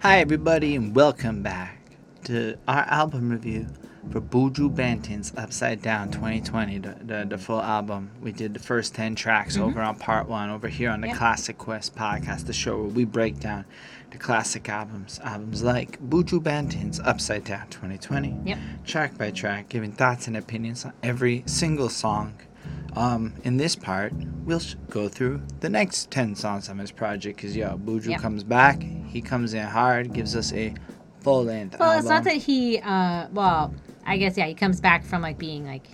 Hi, everybody, and welcome back to our album review for Buju Banton's Upside Down 2020, the, the, the full album. We did the first 10 tracks mm-hmm. over on part one, over here on the. Classic Quest podcast, the show where we break down the classic albums. Albums like Buju Banton's Upside Down 2020, Yep. track by track, giving thoughts and opinions on every single song. Um, in this part, we'll sh- go through the next 10 songs on this project because, yo, Buju Yep. comes back, he comes in hard, gives us a full length Well, album. it's not that he. Uh, well, I guess yeah, he comes back from like being like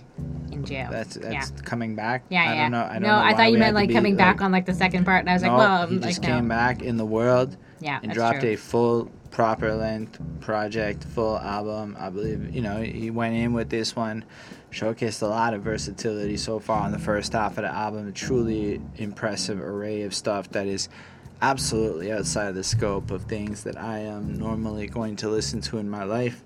in jail. That's that's yeah. coming back. Yeah, I yeah. don't know. I don't no, know I thought you meant like be, coming back on like the second part, and I was no, like, well, he like just no. came back in the world Yeah, and dropped true. a full proper length project, full album. I believe you know he went in with this one, showcased a lot of versatility so far on the first half of the album. A truly impressive array of stuff that is absolutely outside of the scope of things that I am normally going to listen to in my life.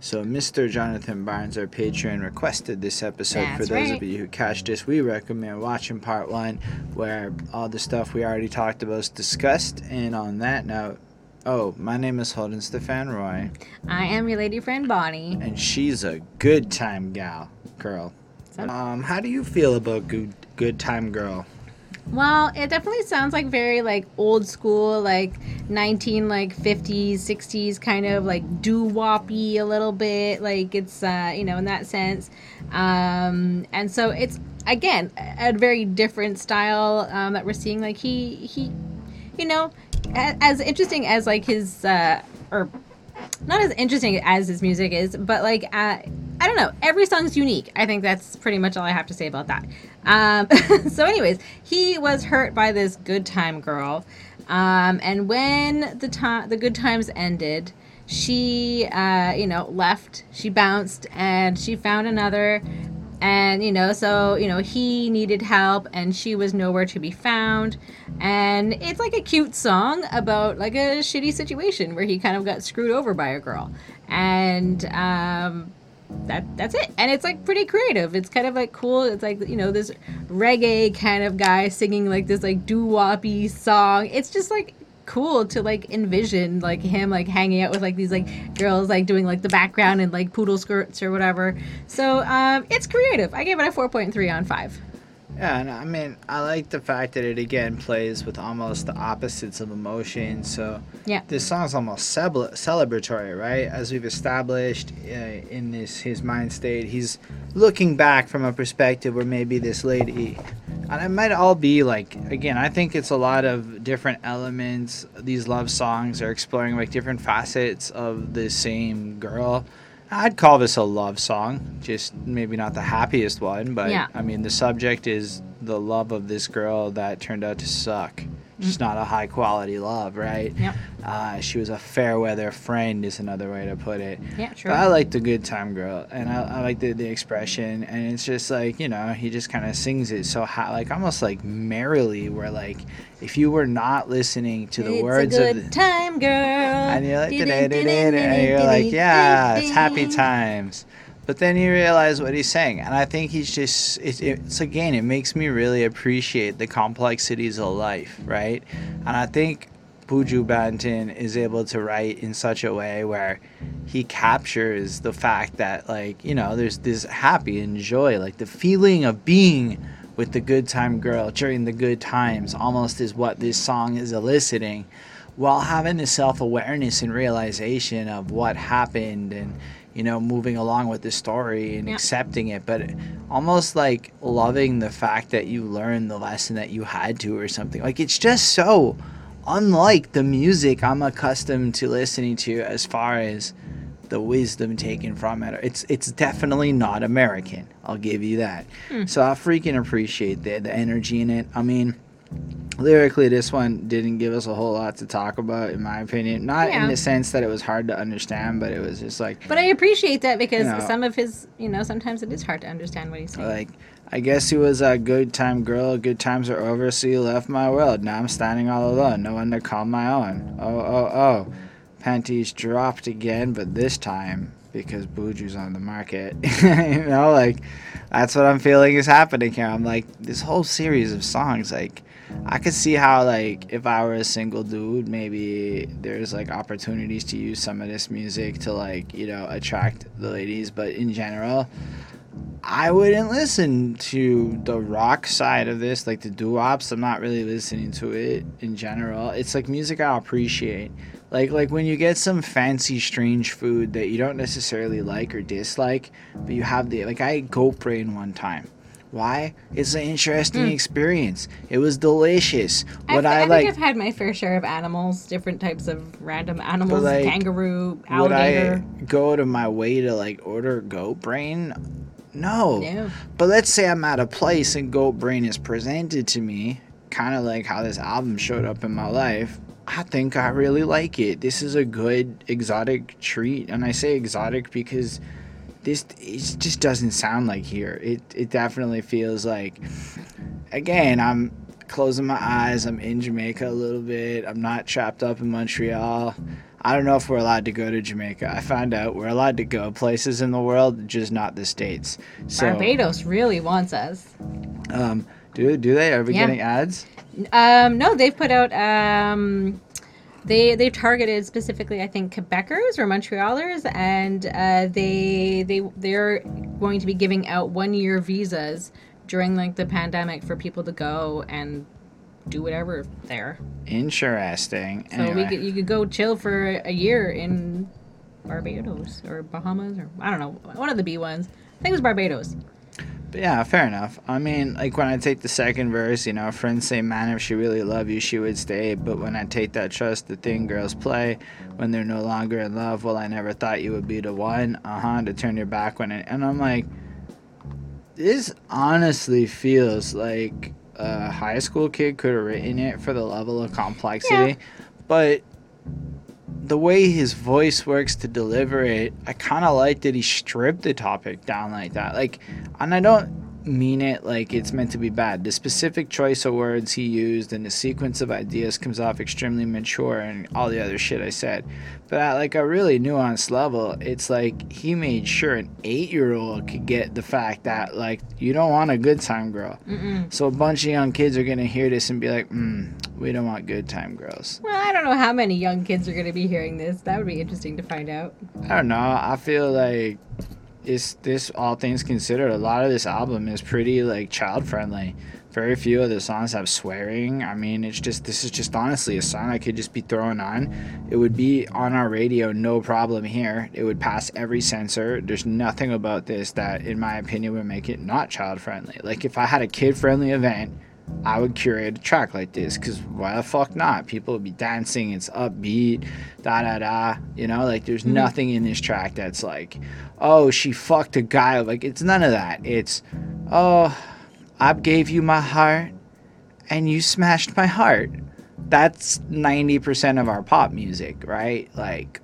So, Mr. Jonathan Barnes, our patron, requested this episode for those right. of you who catch this. We recommend watching part one, where all the stuff we already talked about is discussed. And on that note, oh, my name is Holden Stefan Roy, I am your lady friend Bonnie. and she's a good time gal, girl. So- Um, how do you feel about good good time girl? Well, it definitely sounds like very like old school, like nineteen like fifties, sixties kind of like doo woppy a little bit. Like it's uh, you know in that sense, um, and so it's again a very different style um, that we're seeing. Like he he, you know, as interesting as like his uh, or not as interesting as his music is, but like uh, I don't know. Every song's unique. I think that's pretty much all I have to say about that. Um, so, anyways, he was hurt by this good time girl, um, and when the time the good times ended, she uh, you know left. She bounced and she found another. And you know, so you know, he needed help, and she was nowhere to be found. And it's like a cute song about like a shitty situation where he kind of got screwed over by a girl, and um, that that's it. And it's like pretty creative. It's kind of like cool. It's like you know this reggae kind of guy singing like this like doo woppy song. It's just like cool to like envision like him like hanging out with like these like girls like doing like the background and like poodle skirts or whatever. So um, it's creative. I gave it a four point three on five. Yeah, and I mean, I like the fact that it again plays with almost the opposites of emotion. So Yeah. this song's almost celebratory, right? As we've established uh, in this his mind state, he's looking back from a perspective where maybe this lady, and it might all be like again. I think it's a lot of different elements. These love songs are exploring like different facets of the same girl. I'd call this a love song, just maybe not the happiest one, but Yeah. I mean the subject is the love of this girl that turned out to suck. Just not a high quality love, right? Yep. Uh, she was a fair weather friend, is another way to put it. Yeah, But. I like the good time girl, and I, I like the, the expression, and it's just like you know he just kind of sings it so high, like almost like merrily, where like if you were not listening to the it's words a good of the, good time, girl. and you're like, and you're like, yeah, it's happy times. But then you realize what he's saying, and I think he's just, it's, it's again, it makes me really appreciate the complexities of life, right? And I think Buju Banton is able to write in such a way where he captures the fact that, like, you know, there's this happy and joy, like the feeling of being with the good time girl during the good times almost is what this song is eliciting while having the self-awareness and realization of what happened and you know moving along with the story and Yeah. accepting it but almost like loving the fact that you learned the lesson that you had to or something. Like it's just so unlike the music i'm accustomed to listening to as far as the wisdom taken from it. It's it's definitely not american i'll give you that. Hmm. So i freaking appreciate the, the energy in it. I mean lyrically this one didn't give us a whole lot to talk about in my opinion not in the sense that it was hard to understand but it was just like But I appreciate that because You know. some of his, you know, sometimes it is hard to understand what he's saying. like i guess he was a good time girl good times are over so you left my world now i'm standing all alone no one to call my own oh oh oh panties dropped again but this time because Buju's on the market. you know, like that's what I'm feeling is happening here. I'm like this whole series of songs, like I could see how like if I were a single dude, maybe there's like opportunities to use some of this music to like, you know, attract the ladies, but in general, I wouldn't listen to the rock side of this, like the doo-wops. I'm not really listening to it in general. It's like music I appreciate. Like like when you get some fancy strange food that you don't necessarily like or dislike, but you have the like I ate goat brain one time. Why? It's an interesting Mm. experience. It was delicious. What I, I, I like think I've had my fair share of animals, different types of random animals, like, kangaroo, alligator. would. I go to my way to like order goat brain? No. No. But let's say I'm at a place and Goat Brain is presented to me, kind of like how this album showed up in my life. I think I really like it. This is a good exotic treat, and I say exotic because this it just doesn't sound like here. It it definitely feels like again, I'm closing my eyes. I'm in Jamaica a little bit. I'm not trapped up in Montreal. I don't know if we're allowed to go to Jamaica. I found out we're allowed to go places in the world, just not the states. So, Barbados really wants us. um, do do they? Are we Yeah. getting ads? Um, no, they've put out. Um, they they've targeted specifically, I think, Quebecers or Montrealers, and uh, they they they're going to be giving out one year visas during like the pandemic for people to go and do whatever there. Interesting. So we could, you could go chill for a year in Barbados or Bahamas or I don't know one of the B ones. I think it was Barbados. Yeah, fair enough. I mean, like when I take the second verse, you know, friends say, man, if she really loved you, she would stay. But when I take that trust, the thing girls play, when they're no longer in love, well, I never thought you would be the one, uh huh, to turn your back when it. And I'm like, this honestly feels like a high school kid could have written it for the level of complexity. But the way his voice works to deliver it, I kind of like that he stripped the topic down like that. Like, and I don't mean it like it's meant to be bad. The specific choice of words he used and the sequence of ideas comes off extremely mature and all the other shit I said. But at like a really nuanced level, it's like he made sure an eight-year-old could get the fact that like you don't want a good time girl. Mm-mm. So a bunch of young kids are gonna hear this and be like, mm, we don't want good time girls. Well, I don't know how many young kids are going to be hearing this. That would be interesting to find out. I don't know. I feel like it's this all things considered, a lot of this album is pretty like child friendly. Very few of the songs have swearing. I mean, it's just this is just honestly a song I could just be throwing on. It would be on our radio, no problem here. It would pass every censor. There's nothing about this that, in my opinion, would make it not child friendly. Like if I had a kid friendly event, I would curate a track like this because why the fuck not? People would be dancing, it's upbeat, da da da. You know, like there's mm-hmm. nothing in this track that's like, oh, she fucked a guy. Like it's none of that. It's, oh, I gave you my heart and you smashed my heart. That's 90% of our pop music, right? Like,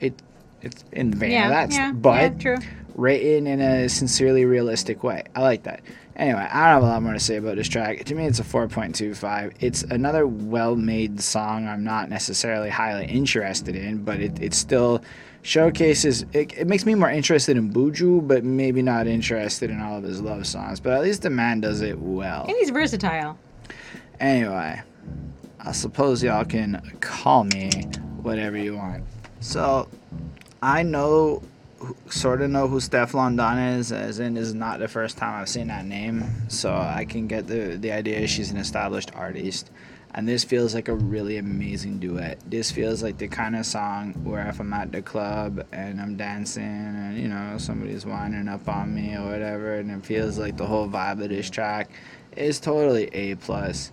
it, it's in the vein yeah, of that. yeah, but yeah, true. written in a sincerely realistic way. I like that. Anyway, I don't have a lot more to say about this track. To me, it's a 4.25. It's another well made song I'm not necessarily highly interested in, but it, it still showcases, it, it makes me more interested in Buju, but maybe not interested in all of his love songs. But at least the man does it well. And he's versatile. Anyway, I suppose y'all can call me whatever you want. So, I know, sort of know who Stefflon Don is, as in is not the first time I've seen that name. So I can get the the idea she's an established artist. And this feels like a really amazing duet. This feels like the kind of song where if I'm at the club and I'm dancing and you know somebody's winding up on me or whatever, and it feels like the whole vibe of this track is totally a plus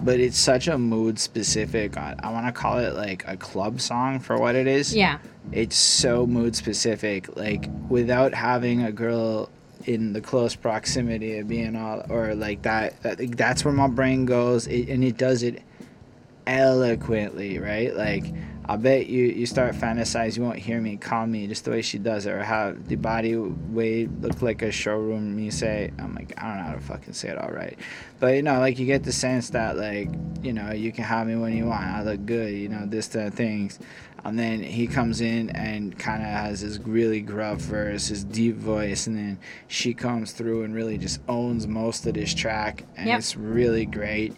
but it's such a mood specific i, I want to call it like a club song for what it is Yeah. it's so mood specific like without having a girl in the close proximity of being all or like that, that like, that's where my brain goes it, and it does it eloquently right like I bet you you start fantasize. You won't hear me call me just the way she does it, or how the body weight look like a showroom. Me say, I'm like, I don't know how to fucking say it all right, but you know, like you get the sense that like you know you can have me when you want. I look good, you know, this the things. And then he comes in and kind of has his really gruff verse, his deep voice, and then she comes through and really just owns most of this track, and Yep. it's really great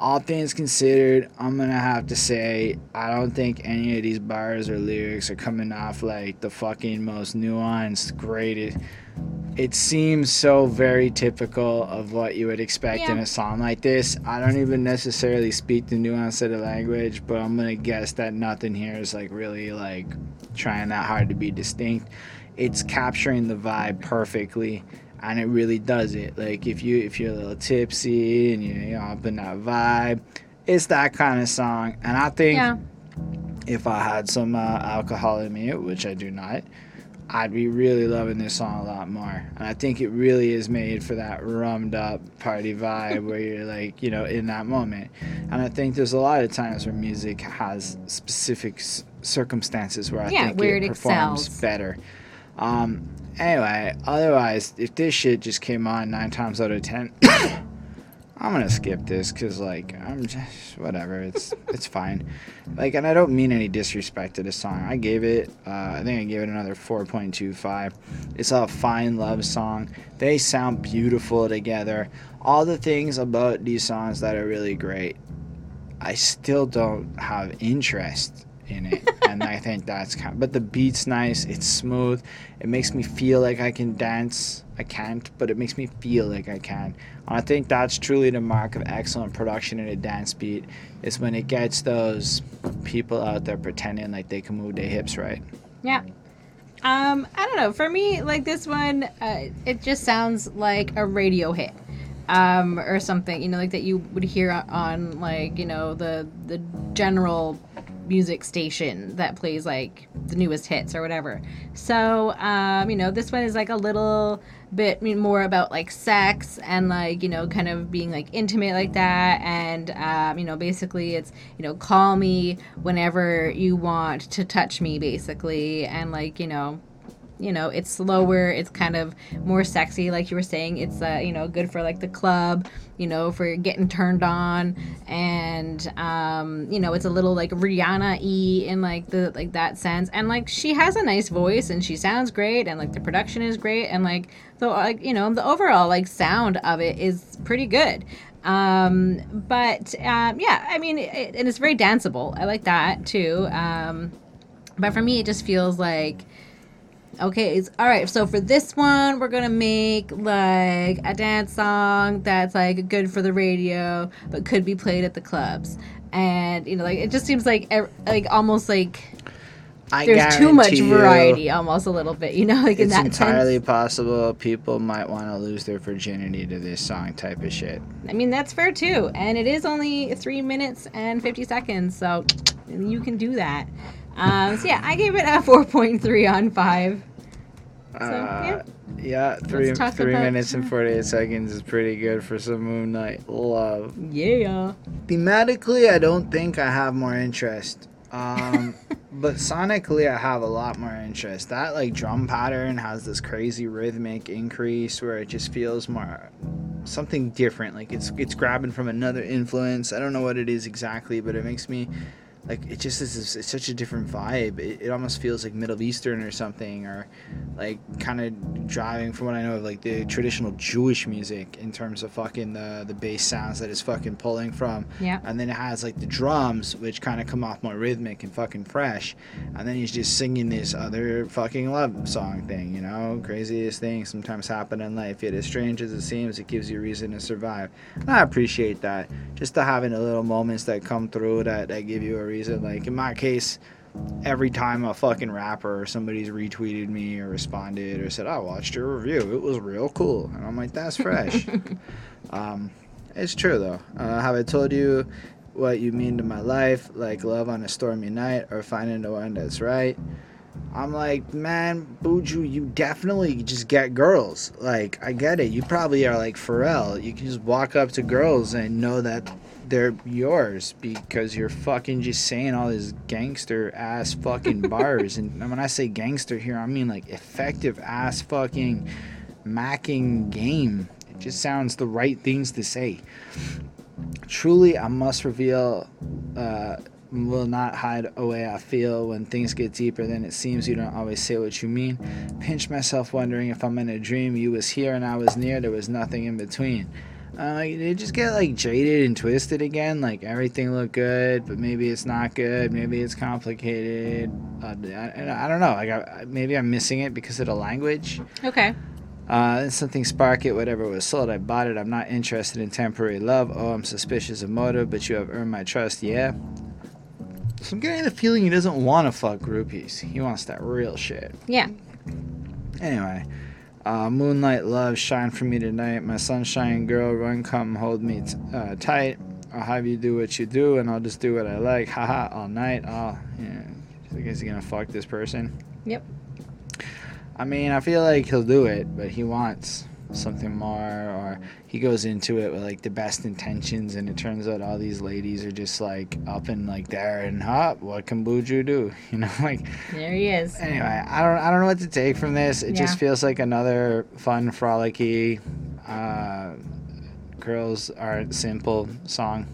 all things considered, I'm gonna have to say I don't think any of these bars or lyrics are coming off like the fucking most nuanced, greatest. It seems so very typical of what you would expect in a song like this. I don't even necessarily speak the nuance of the language, but I'm gonna guess that nothing here is like really like trying that hard to be distinct. It's capturing the vibe perfectly and it really does it. Like if you if you're a little tipsy and you you know up in that vibe, it's that kind of song. And I think Yeah. if I had some uh, alcohol in me, which I do not, I'd be really loving this song a lot more. And I think it really is made for that rummed up party vibe where you're like, you know, in that moment. And I think there's a lot of times where music has specific s- circumstances where I Yeah, think where it, it performs excels. better. Um, anyway, otherwise, if this shit just came on nine times out of ten, I'm gonna skip this because like I'm just whatever. It's it's fine. Like, and I don't mean any disrespect to this song. I gave it. Uh, I think I gave it another 4.25. It's a fine love song. They sound beautiful together. All the things about these songs that are really great. I still don't have interest in it, and I think that's kind. Of, but the beat's nice. It's smooth. It makes me feel like I can dance. I can't, but it makes me feel like I can. And I think that's truly the mark of excellent production in a dance beat. Is when it gets those people out there pretending like they can move their hips right. Yeah. Um, I don't know. For me, like this one, uh, it just sounds like a radio hit, um, or something. You know, like that you would hear on, on like you know the the general music station that plays like the newest hits or whatever. So, um, you know, this one is like a little bit more about like sex and like you know kind of being like intimate like that and um, you know basically it's you know call me whenever you want to touch me basically and like you know you know it's slower it's kind of more sexy like you were saying. It's uh, you know good for like the club you know for getting turned on. And um you know it's a little like rihanna e in like the like that sense. And like she has a nice voice and she sounds great and like the production is great. And like the like you know the overall like sound of it is pretty good. Um but um yeah i mean it, and it's very danceable. I like that too. Um but for me it just feels like okay it's all right so for this one we're gonna make like a dance song that's like good for the radio but could be played at the clubs and you know like it just seems like like almost like I there's too much variety almost a little bit you know like in that. Entirely sense possible people might want to lose their virginity to this song type of shit. i mean that's fair too and it is only three minutes and 50 seconds so you can do that um, so yeah i gave it a 4.3 on 5 So, Uh, yeah, three three about- minutes and forty eight seconds is pretty good for some Moonlight love. yeah Thematically, I don't think I have more interest. Um, but sonically, I have a lot more interest. That like drum pattern has this crazy rhythmic increase where it just feels more something different. Like it's it's grabbing from another influence. I don't know what it is exactly, but it makes me like it just is it's such a different vibe. It, it almost feels like Middle Eastern or something, or like kind of driving from what I know of like the traditional Jewish music in terms of fucking the the bass sounds that it's fucking pulling from. yeah And then it has like the drums, which kind of come off more rhythmic and fucking fresh. And then he's just singing this other fucking love song thing, you know? Craziest things sometimes happen in life. Yet as strange as it seems, it gives you reason to survive. And I appreciate that. Just to having the little moments that come through that, that give you a reason. Like in my case, every time a fucking rapper or somebody's retweeted me or responded or said, I watched your review, it was real cool. And I'm like, that's fresh. um, it's true though. Uh, have I told you what you mean to my life, like love on a stormy night or finding the one that's right? I'm like, man, Buju, you definitely just get girls. Like, I get it. You probably are like Pharrell. You can just walk up to girls and know that they're yours because you're fucking just saying all these gangster ass fucking bars. and when I say gangster here, I mean like effective ass fucking macking game. It just sounds the right things to say. Truly, I must reveal, uh, will not hide away I feel when things get deeper than it seems. You don't always say what you mean. Pinch myself wondering if I'm in a dream. You was here and I was near. There was nothing in between. Uh, like they just get like jaded and twisted again. Like everything looked good, but maybe it's not good. Maybe it's complicated. Uh, I, I, don't know. Like I, maybe I'm missing it because of the language. Okay. Uh, something spark it, whatever was sold, I bought it. I'm not interested in temporary love. Oh, I'm suspicious of motive, but you have earned my trust. Yeah. So I'm getting the feeling he doesn't want to fuck groupies. He wants that real shit. Yeah. Anyway, uh, moonlight love, shine for me tonight. My sunshine girl, run, come, hold me t- uh, tight. I'll have you do what you do, and I'll just do what I like. Haha, all night. Oh, yeah. I guess he's gonna fuck this person. Yep. I mean, I feel like he'll do it, but he wants something more, or he goes into it with like the best intentions, and it turns out all these ladies are just like up and like there and up. What can Buju do? You know, like there he is. Anyway, I don't, I don't know what to take from this. It Yeah. just feels like another fun, frolicky, uh, girls are simple song,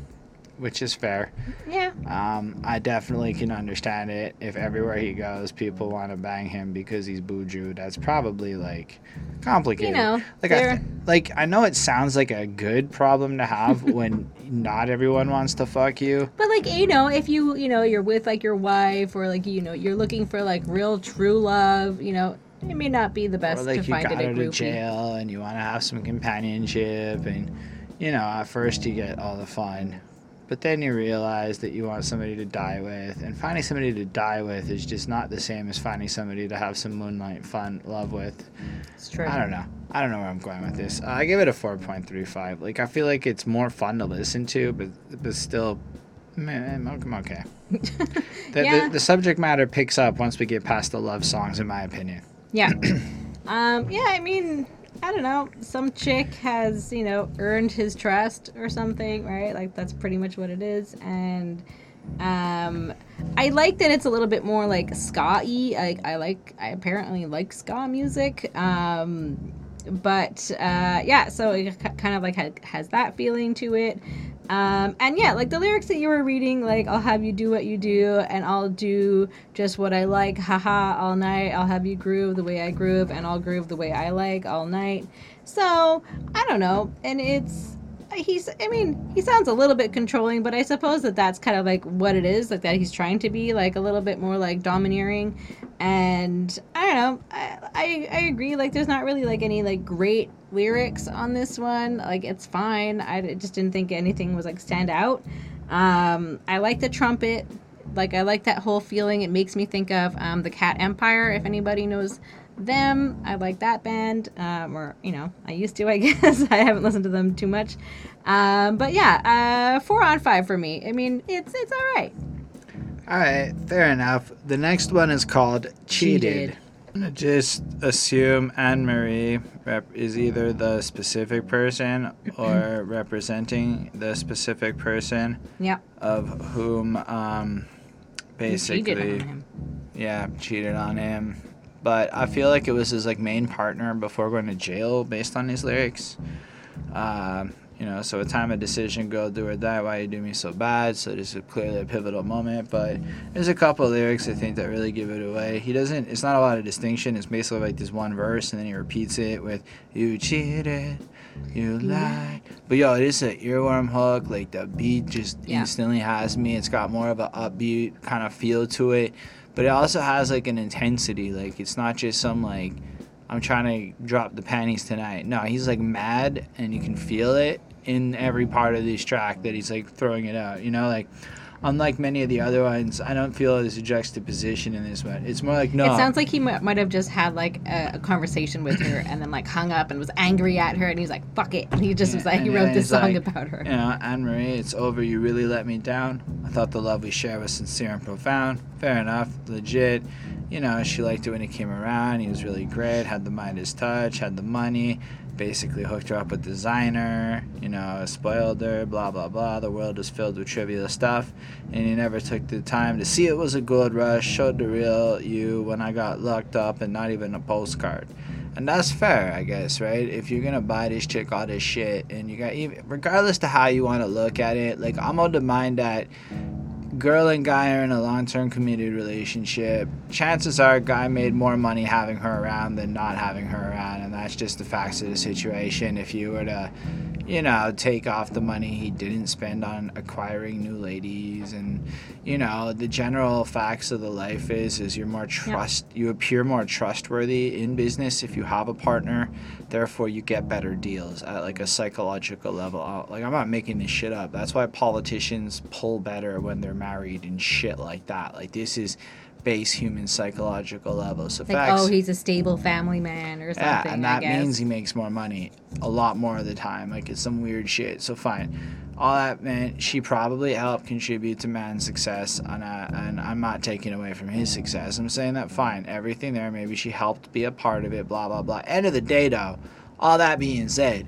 which is fair. Yeah. Um, I definitely can understand it. If everywhere he goes, people want to bang him because he's Buju, that's probably like complicated. You know, like I, they're- like I know it sounds like a good problem to have when not everyone wants to fuck you. But like you know, if you you know you're with like your wife or like you know you're looking for like real true love, you know, it may not be the best or like to find it a groupie. jail and you want to have some companionship and you know at first you get all the fun but then you realize that you want somebody to die with and finding somebody to die with is just not the same as finding somebody to have some moonlight fun love with It's true. i don't know i don't know where i'm going with this uh, i give it a 4.35 like i feel like it's more fun to listen to but but still man, i'm okay the, Yeah. the, the subject matter picks up once we get past the love songs in my opinion Yeah. um, yeah, I mean, I don't know. Some chick has, you know, earned his trust or something, right? Like that's pretty much what it is. And um, I like that it's a little bit more like ska-y. Like, I apparently like ska music. Um, but uh, yeah, so it kind of like ha- has that feeling to it. Um, and yeah, like the lyrics that you were reading, like I'll have you do what you do, and I'll do just what I like, haha, all night. I'll have you groove the way I groove, and I'll groove the way I like all night. So I don't know, and it's he's. I mean, he sounds a little bit controlling, but I suppose that that's kind of like what it is, like that he's trying to be like a little bit more like domineering. And I don't know, I, I I agree. Like, there's not really like any like great lyrics on this one. Like, it's fine. i just didn't think anything was like stand out. Um, I like the trumpet. Like, I like that whole feeling. It makes me think of um, the Cat Empire. If anybody knows them, I like that band. Um, or you know, I used to. I guess I haven't listened to them too much. Um, but yeah, uh, four on five for me. I mean, it's it's all right. All right, fair enough. The next one is called Cheated. Cheated. Just assume Anne Marie rep- is either the specific person or representing the specific person Yep. of whom um, cheated basically on him. yeah cheated on him. But I feel like it was his like main partner before going to jail based on his lyrics. Um, you know, so a time of decision, go do or die. Why you do me so bad? So this is clearly a pivotal moment. But there's a couple of lyrics I think that really give it away. He doesn't. It's not a lot of distinction. It's basically like this one verse, and then he repeats it with "You cheated, you lied." But yo, it is an earworm hook. Like the beat just Yeah. instantly has me. It's got more of an upbeat kind of feel to it, but it also has like an intensity. Like it's not just some like I'm trying to drop the panties tonight. No, he's like mad, and you can feel it in every part of this track that he's like throwing it out. You know, like unlike many of the other ones, I don't feel there's a juxtaposition in this one. It's more like no. It sounds like he might, might have just had like a, a conversation with her and then like hung up and was angry at her and he's like, "Fuck it," and he just was like, he wrote this song like, about her. You know, Anne Marie, it's over. You really let me down. I thought the love we shared was sincere and profound. Fair enough, legit. You know, she liked it when he came around. He was really great. Had the Midas touch. Had the money. Basically hooked her up with designer, you know, spoiled her, blah blah blah. The world is filled with trivial stuff, and he never took the time to see it was a gold rush. Showed the real you when I got locked up, and not even a postcard. And that's fair, I guess, right? If you're gonna buy this chick all this shit, and you got even regardless to how you want to look at it, like I'm of the mind that girl and guy are in a long-term committed relationship chances are guy made more money having her around than not having her around and that's just the facts of the situation. If you were to you know take off the money he didn't spend on acquiring new ladies. And you know the general facts of the life is is you're more trust you appear more trustworthy in business if you have a partner. Therefore you get better deals at like a psychological level. Uh, like i'm not making this shit up. That's why politicians pull better when they're married and shit like that. Like this is base human psychological level so Like, facts oh, he's a stable family man or something. yeah, and I that means he makes more money a lot more of the time. Like it's some weird shit. So fine. All that meant she probably helped contribute to man's success, and, uh, and I'm not taking away from his success. I'm saying that fine, everything there. Maybe she helped be a part of it. Blah blah blah. End of the day, though, all that being said,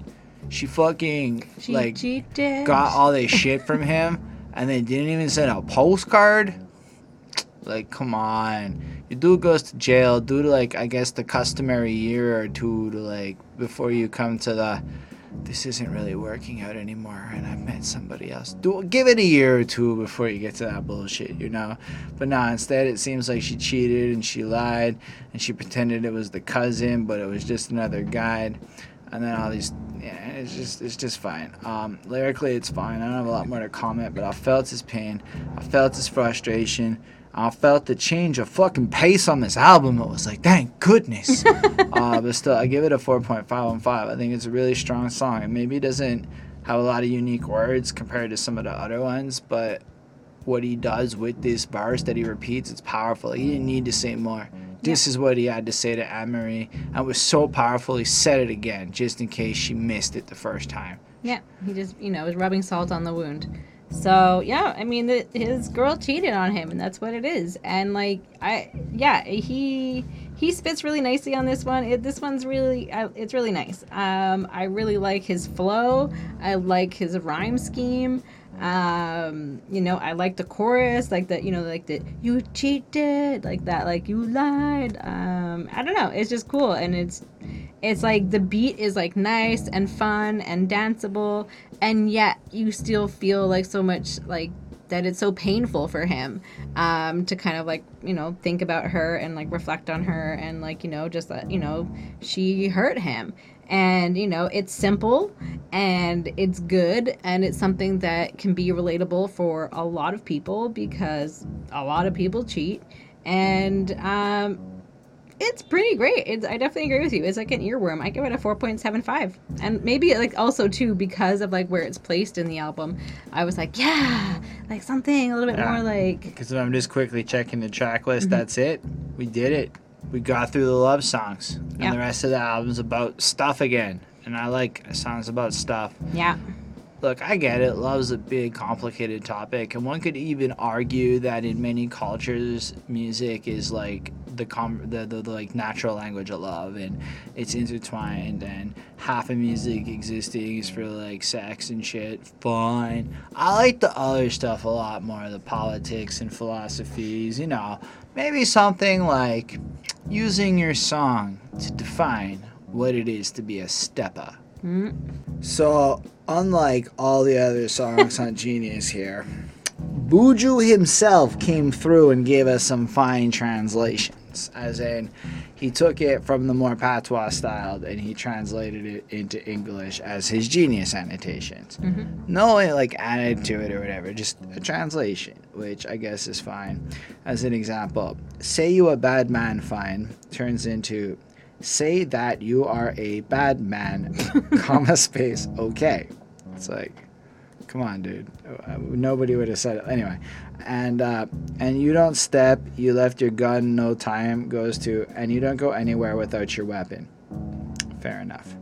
she fucking She like cheated. got all this shit from him, and they didn't even send a postcard. Like, come on. Your dude goes to jail due to, like, I guess the customary year or two to, like, before you come to the, this isn't really working out anymore, and I've met somebody else. Do Give it a year or two before you get to that bullshit, you know? But nah, instead, it seems like she cheated and she lied and she pretended it was the cousin, but it was just another guy. And then all these yeah, it's just it's just fine. Um, lyrically, it's fine. I don't have a lot more to comment, but I felt his pain, I felt his frustration, I felt the change of fucking pace on this album. It was like, thank goodness. uh, but still, I give it a four point five on five. I think it's a really strong song, and maybe doesn't have a lot of unique words compared to some of the other ones, but what he does with this bars that he repeats, it's powerful. He didn't need to say more. This is what he had to say to Anne Marie, and it was so powerful. He said it again, just in case she missed it the first time. Yeah, he just, you know, was rubbing salt on the wound. So yeah, I mean, the, his girl cheated on him, and that's what it is. And like, I yeah, he he spits really nicely on this one. It, this one's really, it's really nice. Um, I really like his flow. I like his rhyme scheme. Um, you know, I like the chorus, like that, you know, like the you cheated, like that, like you lied. Um, I don't know, it's just cool, and it's it's like the beat is like nice and fun and danceable and yet you still feel like so much like that it's so painful for him um, to kind of like you know think about her and like reflect on her and like you know just that you know she hurt him and you know it's simple and it's good and it's something that can be relatable for a lot of people because a lot of people cheat and um, it's pretty great. It's, I definitely agree with you. It's like an earworm. I give it a 4.75. And maybe like also too because of like where it's placed in the album, I was like, yeah, like something a little bit Yeah. more like Because I'm just quickly checking the track list. Mm-hmm. That's it. We did it. We got through the love songs, and Yeah. the rest of the album's about stuff again. And I like songs about stuff. yeah. Look, I get it. Love's a big, complicated topic, and one could even argue that in many cultures, music is like the com- the, the, the like natural language of love, and it's intertwined. And half of music existing is for like sex and shit. Fine. I like the other stuff a lot more, the politics and philosophies. You know, maybe something like using your song to define what it is to be a stepper. Mm. So, unlike all the other songs on Genius here, Buju himself came through and gave us some fine translations. As in, he took it from the more patois style and he translated it into English as his Genius annotations. Mm-hmm. No, like added to it or whatever, just a translation, which I guess is fine. As an example, say you a bad man fine turns into say that you are a bad man, comma space, okay. It's like, come on, dude. Nobody would have said it anyway. And uh, and you don't step. You left your gun. No time goes to, and you don't go anywhere without your weapon. Fair enough.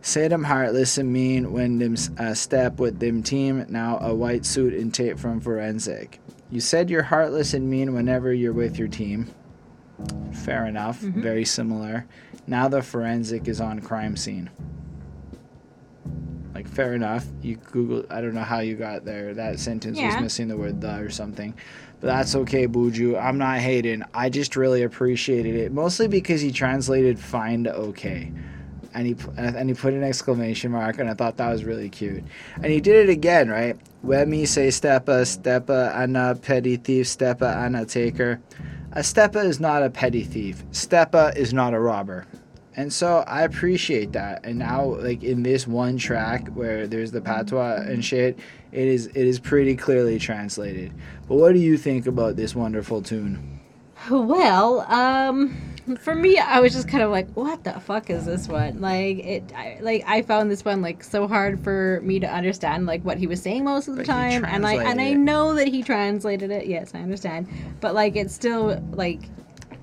Say them heartless and mean when them uh, step with them team. Now a white suit and tape from forensic. You said you're heartless and mean whenever you're with your team. Fair enough. Very similar. Now the forensic is on crime scene. Like, fair enough. You Google, I don't know how you got there. That sentence Yeah. was missing the word the or something. But that's okay, Buju. I'm not hating. I just really appreciated it. Mostly because he translated find okay. And he, and he put an exclamation mark, and I thought that was really cute. And he did it again, right? When me say steppa, steppa, Anna, petty thief, steppa, Anna, taker. A steppa is not a petty thief. Steppa is not a robber. And so I appreciate that. And now, like in this one track where there's the patois and shit, it is it is pretty clearly translated. But what do you think about this wonderful tune? Well, um, for me, I was just kind of like, what the fuck is this one? Like it, I, like I found this one like so hard for me to understand like what he was saying most of the But time, and I and I know that he translated it. Yes, I understand, but like it's still like.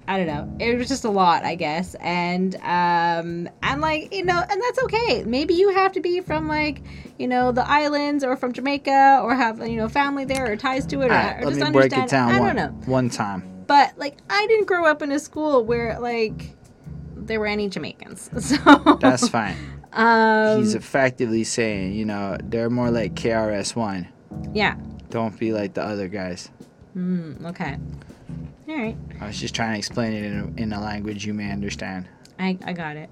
I don't know. It was just a lot, I guess, and um, and like you know, and that's okay. Maybe you have to be from like you know the islands or from Jamaica or have you know family there or ties to it or, Alright, or just understand. I one, don't know. one time. But like I didn't grow up in a school where like there were any Jamaicans. So That's fine. um He's effectively saying, you know, they're more like KRS One. yeah. Don't be like the other guys. Mm, okay. All right. I was just trying to explain it in a, in a language you may understand. I I got it.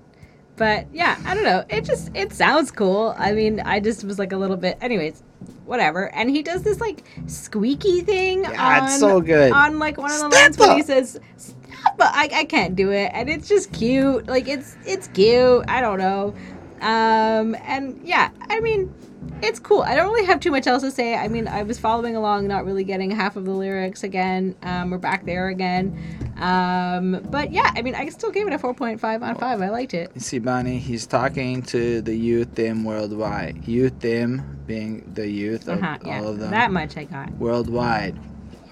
But yeah, I don't know. It just it sounds cool. I mean, I just was like a little bit anyways, whatever. And he does this like squeaky thing Yeah, on it's so good. on like one of the lines when he says "Stop," but I, I can't do it and it's just cute. Like it's it's cute. I don't know. Um and yeah, I mean it's cool. I don't really have too much else to say. I mean, I was following along, not really getting half of the lyrics again. Um, we're back there again. Um, but yeah, I mean, I still gave it a 4.5 on 5. I liked it. You see, Bonnie, he's talking to the youth them worldwide. Youth them being the youth of Uh-huh, yeah, all of them that much I got. worldwide,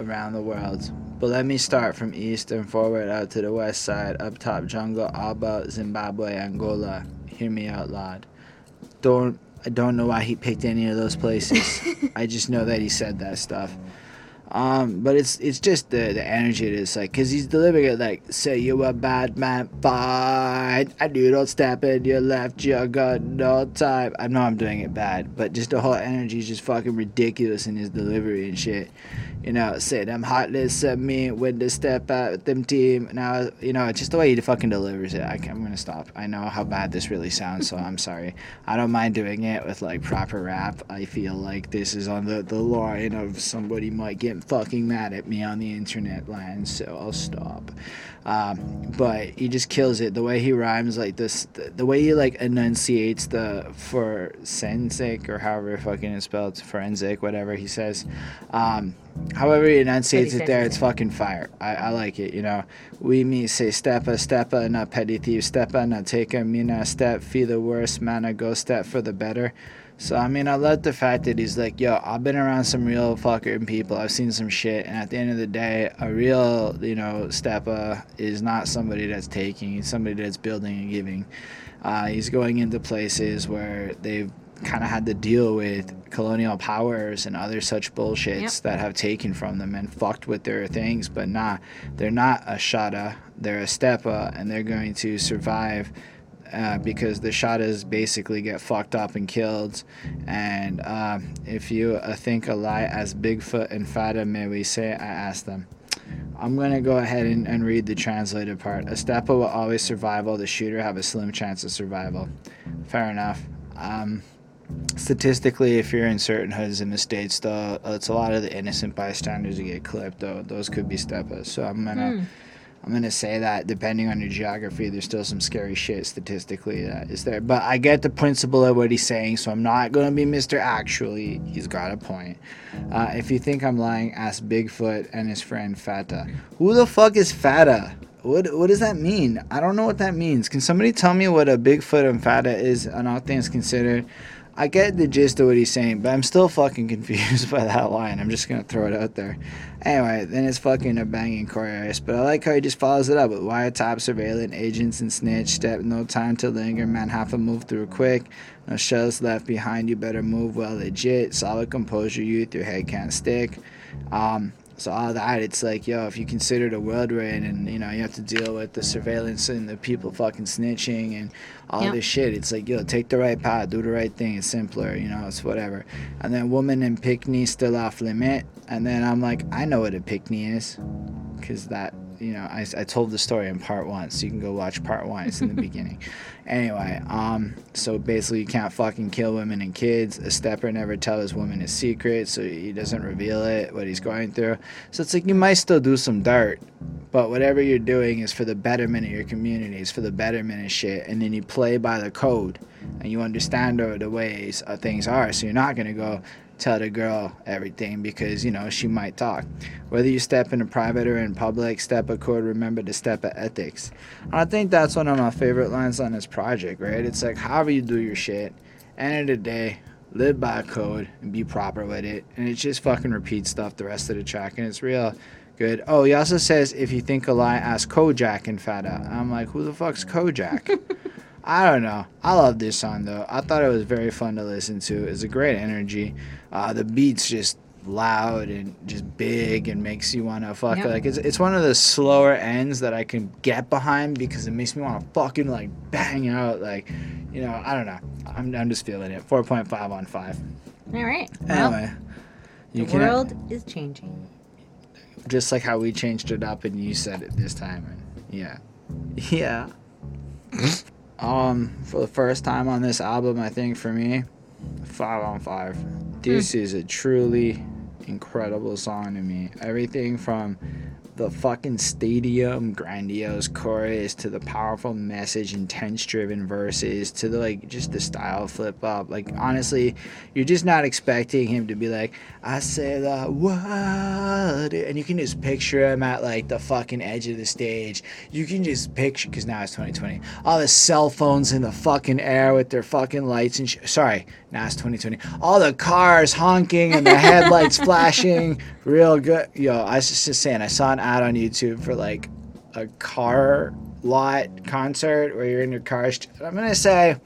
around the world. But let me start from east and forward out to the west side, up top jungle, Alba, Zimbabwe, Angola. Hear me out loud. Don't I don't know why he picked any of those places. I just know that he said that stuff. Um, but it's it's just the the energy it is like, cause he's delivering it like, say you a bad man, fine. I do don't step in your left, you got no time. I know I'm doing it bad, but just the whole energy is just fucking ridiculous in his delivery and shit. You know, say them heartless at me when they step out with them team. Now, you know, just the way he fucking delivers it. I, I'm gonna stop. I know how bad this really sounds, so I'm sorry. I don't mind doing it with like proper rap. I feel like this is on the the line of somebody might get fucking mad at me on the internet land, so I'll stop. Um, but he just kills it. The way he rhymes, like this, the, the way he like enunciates the for forensic or however fucking it's spelled, forensic, whatever he says. Um, however he enunciates it there, it's fucking fire. I, I like it. You know, we me say steppa, steppa, not petty thief, steppa, not taker, me not step, feel the worst, man, I go step for the better. So I mean, I love the fact that he's like, yo, I've been around some real fucking people. I've seen some shit, and at the end of the day, a real, you know, steppa is not somebody that's taking. He's somebody that's building and giving. Uh, he's going into places where they've kind of had to deal with colonial powers and other such bullshits Yep. that have taken from them and fucked with their things. But nah, they're not a shotta. They're a Steppa, and they're going to survive uh, because the Shottas basically get fucked up and killed. And uh, if you uh, think a lie as Bigfoot and Fada, may we say, I ask them. I'm going to go ahead and, and read the translated part. A Steppa will always survive, while the shooter have a slim chance of survival. Fair enough. Um, statistically, if you're in certain hoods in the States, though, it's a lot of the innocent bystanders who get clipped, though. Those could be Steppas. So I'm going to. I'm gonna say that depending on your geography, there's still some scary shit statistically that is there. But I get the principle of what he's saying, so I'm not gonna be Mr. Actually. He's got a point. Uh, if you think I'm lying, ask Bigfoot and his friend Fata. Who the fuck is Fata? What what does that mean? I don't know what that means. Can somebody tell me what a Bigfoot and Fata is and all things considered? I get the gist of what he's saying, but I'm still fucking confused by that line. I'm just gonna throw it out there. Anyway, then it's fucking a banging chorus, but I like how he just follows it up with wiretap, surveillance, agents, and snitch. Step, no time to linger, man, have to move through quick. No shells left behind, you better move well legit. Solid composure, youth, your head can't stick. Um, So all that, it's like, yo, if you consider the world we're in, and you know, you have to deal with the surveillance and the people fucking snitching and all Yep. this shit. It's like, yo, take the right path, do the right thing. It's simpler, you know. It's whatever. And then woman and pickney still off limit. And then I'm like, I know what a pickney is, because that, you know, I, I told the story in part one, so you can go watch part one. It's in the beginning. Anyway, um, so basically, you can't fucking kill women and kids. A stepper never tells women his secret, so he doesn't reveal it, what he's going through. So it's like you might still do some dirt, but whatever you're doing is for the betterment of your community, it's for the betterment of shit, and then you play by the code, and you understand the, ways uh, things are. So you're not gonna go tell the girl everything because you know she might talk. Whether you step in a private or in public, step a code. Remember to step of ethics. And I think that's one of my favorite lines on this project. Right? It's like however you do your shit. End of the day, live by a code and be proper with it. And it just fucking repeats stuff the rest of the track, and it's real good. Oh, he also says if you think a lie, ask Kojak and Fada. I'm like, who the fuck's Kojak? I don't know. I love this song though. I thought it was very fun to listen to. It's a great energy. Uh, the beat's just loud and just big and makes you want to fuck Yep. like it's, it's one of the slower ends that I can get behind because it makes me want to fucking like bang out like you know I don't know I'm, I'm just feeling it 4.5 on 5 All right. Well, anyway you the world is changing. Just like how we changed it up and you said it this time and yeah. Yeah. Um for the first time on this album i think for me five on five. This is a truly incredible song to me. Everything from the fucking stadium grandiose chorus to the powerful message intense driven verses to the like just the style flip up like honestly you're just not expecting him to be like i say the word and you can just picture him at like the fucking edge of the stage. You can just picture because now it's 2020 all the cell phones in the fucking air with their fucking lights and sh- sorry it's 2020 all the cars honking and the headlights flashing. Real good. Yo i was just saying i saw an ad on youtube for like a car lot concert where you're in your car i'm gonna say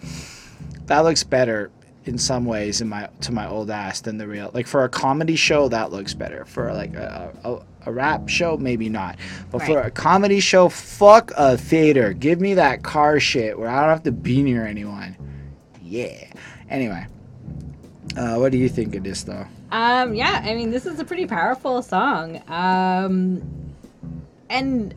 that looks better in some ways in my to my old ass than the real like for a comedy show that looks better. For like a, a, a rap show maybe not. But for a comedy show fuck a theater. Give me that car shit where i don't have to be near anyone. Yeah. Anyway uh, what do you think of this though Um, yeah, I mean, this is a pretty powerful song. Um, and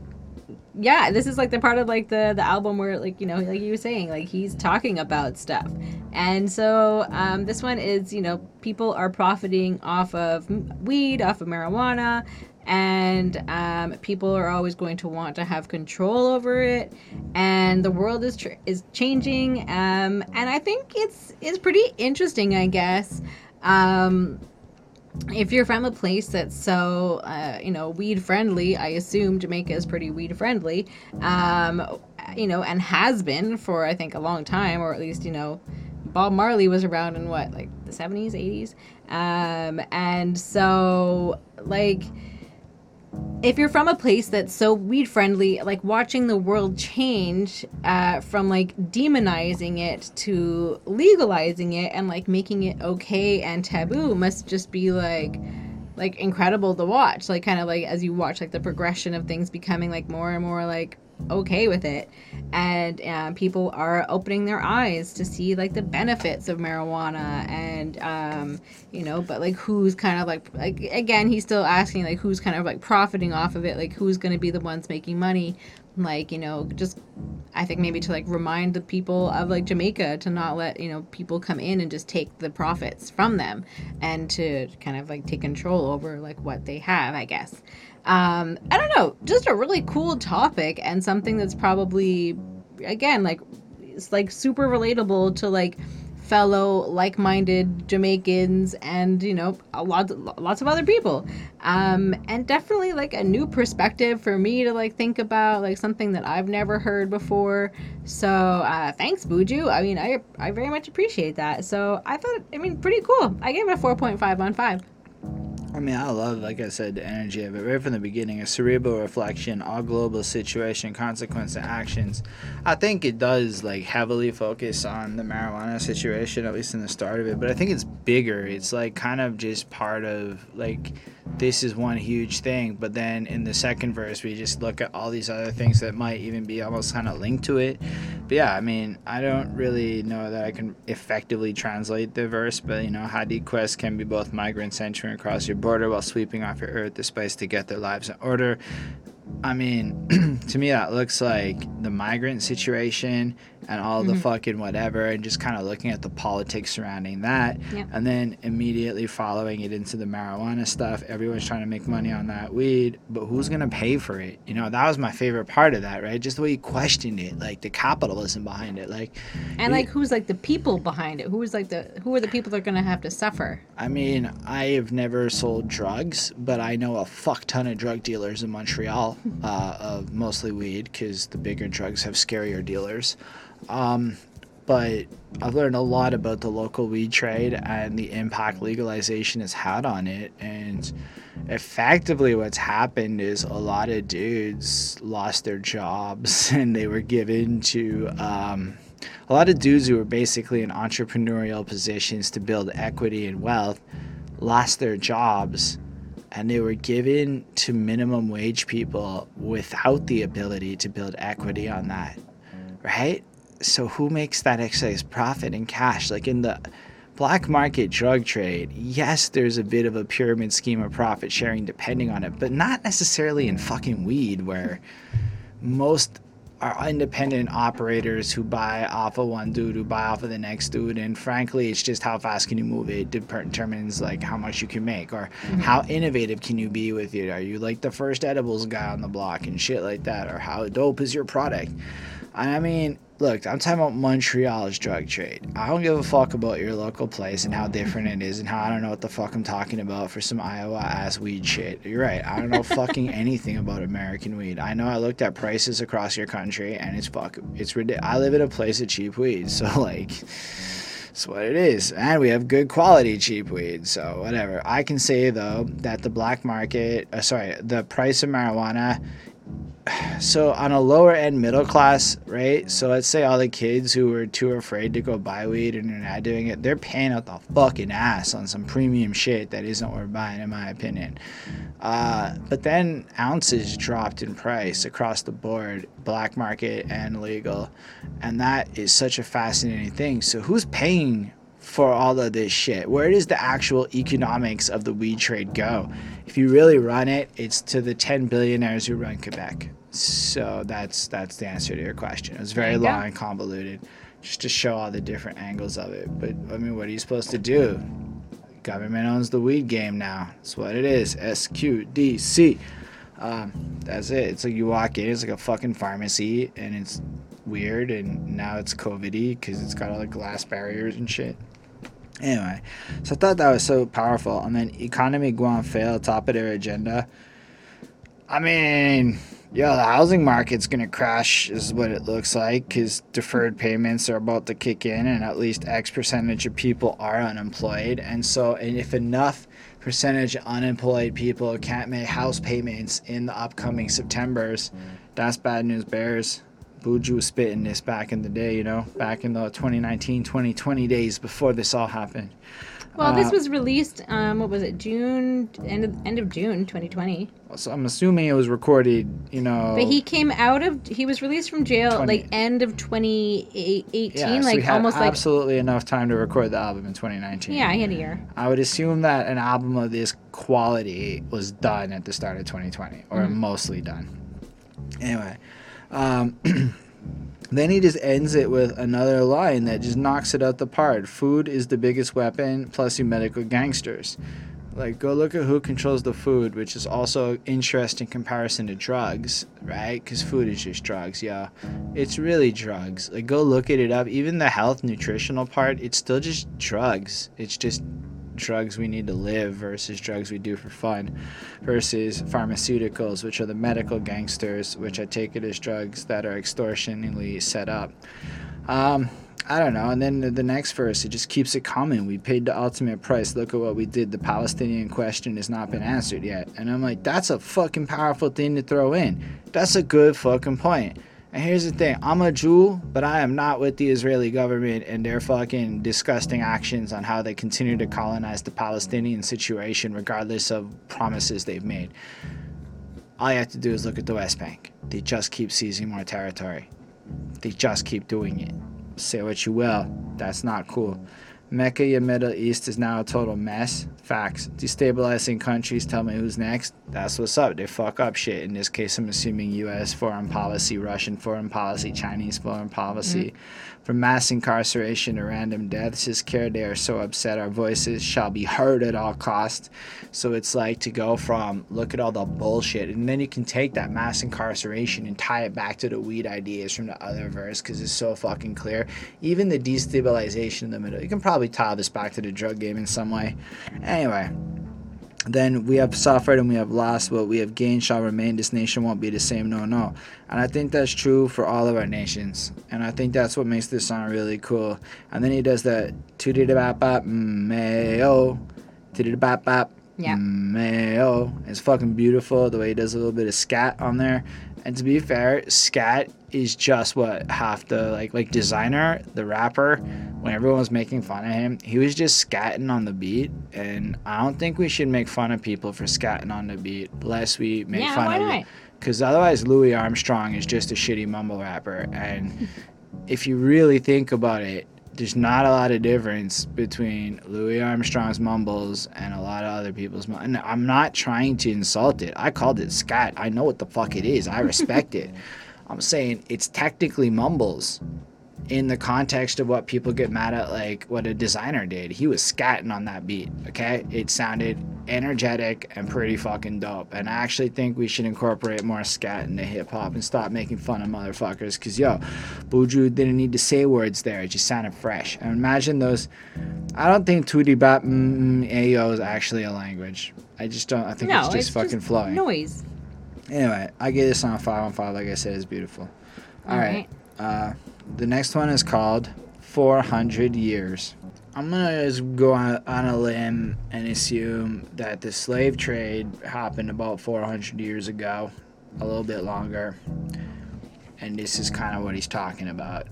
yeah, this is like the part of like the the album where like you know like you were saying like he's talking about stuff, and so um, this one is you know people are profiting off of weed, off of marijuana. And um, people are always going to want to have control over it, and the world is tr- is changing. Um, and I think it's it's pretty interesting, I guess. Um, if you're from a place that's so uh, you know weed friendly i assume jamaica is pretty weed friendly um, you know and has been for i think a long time or at least you know bob marley was around in what like the 70s 80s um, and so like if you're from a place that's so weed friendly, like watching the world change uh, from like demonizing it to legalizing it and like making it okay and taboo must just be like like incredible to watch. Like kind of like as you watch like the progression of things becoming like more and more like okay with it. And um, people are opening their eyes to see like the benefits of marijuana and um, you know but like who's kind of like like again he's still asking like who's kind of like profiting off of it? Like who's going to be the ones making money? Like you know just i think maybe to like remind the people of like jamaica to not let you know people come in and just take the profits from them and to kind of like take control over like what they have i guess um i don't know just a really cool topic and something that's probably again like it's like super relatable to like fellow like-minded Jamaicans and you know a lot lots of other people. Um and definitely like a new perspective for me to like think about like something that I've never heard before. So uh thanks Buju. I mean I I very much appreciate that. So I thought I mean pretty cool. I gave it a 4.5 on 5 I mean, I love, like I said, the energy of it right from the beginning. A cerebral reflection, all global situation, consequence, and actions. I think it does like heavily focus on the marijuana situation, at least in the start of it. But I think it's bigger. It's like kind of just part of like this is one huge thing. But then in the second verse, we just look at all these other things that might even be almost kind of linked to it. But yeah, I mean, I don't really know that I can effectively translate the verse, but you know, Hadi Quest can be both migrants entering across your border while sweeping off your earth the space to get their lives in order. I mean, to me, that looks like the migrant situation and all the Mhm. fucking whatever, and just kind of looking at the politics surrounding that. Yep. And then immediately following it into the marijuana stuff. Everyone's trying to make money on that weed, but who's going to pay for it? You know, that was my favorite part of that, right? Just the way you questioned it, like the capitalism behind it. Like, And Yeah. like, who's like the people behind it? Who's like the who are the people that are gonna have to suffer? I mean, I have never sold drugs, but I know a fuck ton of drug dealers in Montreal, uh, of mostly weed, because the bigger drugs have scarier dealers. Um, but I've learned a lot about the local weed trade and the impact legalization has had on it. And effectively, what's happened is a lot of dudes lost their jobs and they were given to. Um, a lot of dudes who were basically in entrepreneurial positions to build equity and wealth lost their jobs and they were given to minimum wage people without the ability to build equity on that right? So who makes that excess profit in cash? Like in the black market drug trade yes there's a bit of a pyramid scheme of profit sharing depending on it but not necessarily in fucking weed where most are independent operators who buy off of one dude who buy off of the next dude and frankly it's just how fast can you move it determines like how much you can make or mm-hmm. how innovative can you be with it? Are you like the first edibles guy on the block and shit like that? Or how dope is your product i mean look i'm talking about montreal's drug trade. I don't give a fuck about your local place and how different it is and how i don't know what the fuck i'm talking about for some iowa ass weed shit. You're right. I don't know fucking anything about american weed. I know i looked at prices across your country and it's fuck it's ridiculous i live in a place of cheap weed so like it's what it is. And we have good quality cheap weed so whatever. I can say though that the black market uh, sorry the price of marijuana so on a lower end middle class, right? So let's say all the kids who were too afraid to go buy weed and are not doing it, they're paying out the fucking ass on some premium shit that isn't worth buying, in my opinion. Uh, but then ounces dropped in price across the board, black market and legal, and that is such a fascinating thing. So who's paying for all of this shit? Where does the actual economics of the weed trade go? If you really run it, it's to the 10 billionaires who run Quebec. So that's that's the answer to your question. It was very you go. long and convoluted, just to show all the different angles of it. But I mean, what are you supposed to do? Government owns the weed game now. That's what it is. SQDC. Um, that's it. It's like you walk in, it's like a fucking pharmacy, and it's weird, and now it's COVID-y because it's got all the glass barriers and shit. Anyway, so I thought that was so powerful. And then economy Guam fail, top of their agenda. I mean, yeah, the housing market's gonna crash, is what it looks like, because deferred payments are about to kick in, and at least X percentage of people are unemployed. And so, and if enough percentage of unemployed people can't make house payments in the upcoming September's, that's bad news bears. Buju was spitting this back in the day, you know, back in the 2019, 2020 days before this all happened. Well, this Uh, was released. Um, what was it? June end of end of June, 2020. So I'm assuming it was recorded, you know. But he came out of. He was released from jail 20. like end of 2018, yeah, so like almost like. absolutely enough time to record the album in 2019. Yeah, he had a year. I would assume that an album of this quality was done at the start of 2020, or Mhm. mostly done. Anyway, um, then he just ends it with another line that just knocks it out the park. Food is the biggest weapon, plus you medical gangsters. Like, go look at who controls the food, which is also interesting comparison to drugs, right? Because food is just drugs, yeah. It's really drugs. Like, go look at it up. Even the health nutritional part, it's still just drugs. It's just drugs we need to live versus drugs we do for fun versus pharmaceuticals which are the medical gangsters which i take it as drugs that are extortionally set up um, I don't know. And then the, the next verse, it just keeps it coming. We paid the ultimate price. Look at what we did. The Palestinian question has not been answered yet. And I'm like, that's a fucking powerful thing to throw in. That's a good fucking point. And here's the thing I'm a Jew, but I am not with the Israeli government and their fucking disgusting actions on how they continue to colonize the Palestinian situation, regardless of promises they've made. All you have to do is look at the West Bank. They just keep seizing more territory, they just keep doing it. Say what you will, that's not cool. Mecca, Middle East is now a total mess. Facts. Destabilizing countries, tell me who's next. That's what's up. They fuck up shit. In this case, I'm assuming US foreign policy, Russian foreign policy, Chinese foreign policy. Mm-hmm. From mass incarceration to random deaths, his care, they are so upset our voices shall be heard at all costs. So it's like to go from look at all the bullshit, and then you can take that mass incarceration and tie it back to the weed ideas from the other verse because it's so fucking clear. Even the destabilization in the middle, you can probably tie this back to the drug game in some way. Anyway, then we have suffered and we have lost. What we have gained shall remain. This nation won't be the same. No, no. And I think that's true for all of our nations. And I think that's what makes this song really cool. And then he does the tootie da bap bap mayo, tootie da bap bap yeah. mayo. It's fucking beautiful the way he does a little bit of scat on there. And to be fair, scat is just what half the like like Desiigner, the rapper, when everyone was making fun of him, he was just scatting on the beat. And I don't think we should make fun of people for scatting on the beat, lest we make yeah, fun of not? Because otherwise, Louis Armstrong is just a shitty mumble rapper. And if you really think about it, there's not a lot of difference between Louis Armstrong's mumbles and a lot of other people's mumbles. And I'm not trying to insult it. I called it scat. I know what the fuck it is. I respect it. I'm saying it's technically mumbles in the context of what people get mad at, like what a Desiigner did. He was scatting on that beat, okay? It sounded energetic and pretty fucking dope. And I actually think we should incorporate more scat into hip hop and stop making fun of motherfuckers. Cause yo, Buju didn't need to say words there. It just sounded fresh. And imagine those. I don't think Tootie Bap mm, Ayo is actually a language. I just don't. I think no, it's just it's fucking just flowing. Noise. Anyway, I give this song five on five. Like I said, it's beautiful. All right. Uh, the next one is called 400 Years. I'm gonna just go on, on a limb and assume that the slave trade happened about 400 years ago, a little bit longer, and this is kind of what he's talking about.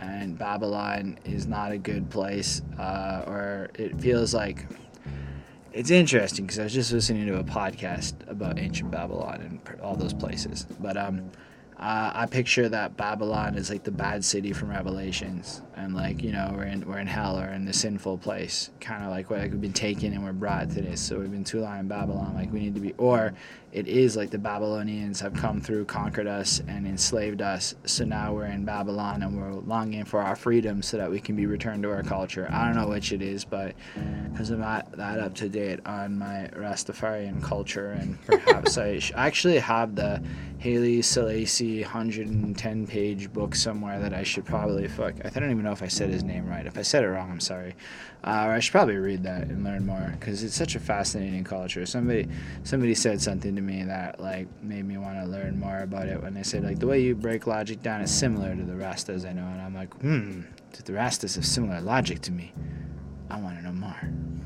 And Babylon is not a good place, uh, or it feels like it's interesting because I was just listening to a podcast about ancient Babylon and all those places, but um uh, I picture that Babylon is like the bad city from Revelations, and like you know we're in we're in hell or in the sinful place, kind of like like we've been taken and we're brought to this. So we've been too long in Babylon, like we need to be, or it is like the Babylonians have come through, conquered us, and enslaved us. So now we're in Babylon and we're longing for our freedom so that we can be returned to our culture. I don't know which it is, but because I'm not that up to date on my Rastafarian culture, and perhaps I sh- actually have the Haile Selassie 110 page book somewhere that I should probably fuck. I don't even know if I said his name right. If I said it wrong, I'm sorry. Uh, or I should probably read that and learn more because it's such a fascinating culture. Somebody somebody said something to me that like made me want to learn more about it when they said like the way you break logic down is similar to the Rastas I know, and I'm like, hmm, the Rastas have similar logic to me. I want to know more.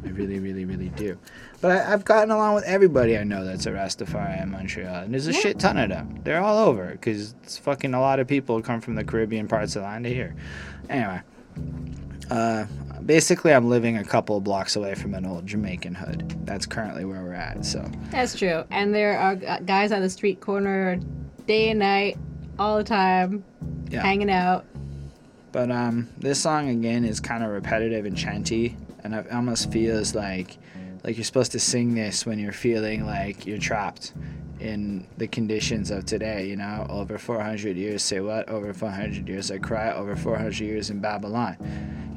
I really, really, really do. But I, have gotten along with everybody I know that's a Rastafari in Montreal, and there's a Yeah. shit ton of them. They're all over because it's fucking a lot of people come from the Caribbean parts of the land to here. Anyway, uh, basically, I'm living a couple of blocks away from an old Jamaican hood. That's currently where we're at. So That's true. And there are guys on the street corner day and night, all the time, Yeah. hanging out. But um, this song again is kind of repetitive and chanty, and it almost feels like like you're supposed to sing this when you're feeling like you're trapped in the conditions of today. You know, over 400 years, say what? Over 400 years, I cry. Over 400 years in Babylon.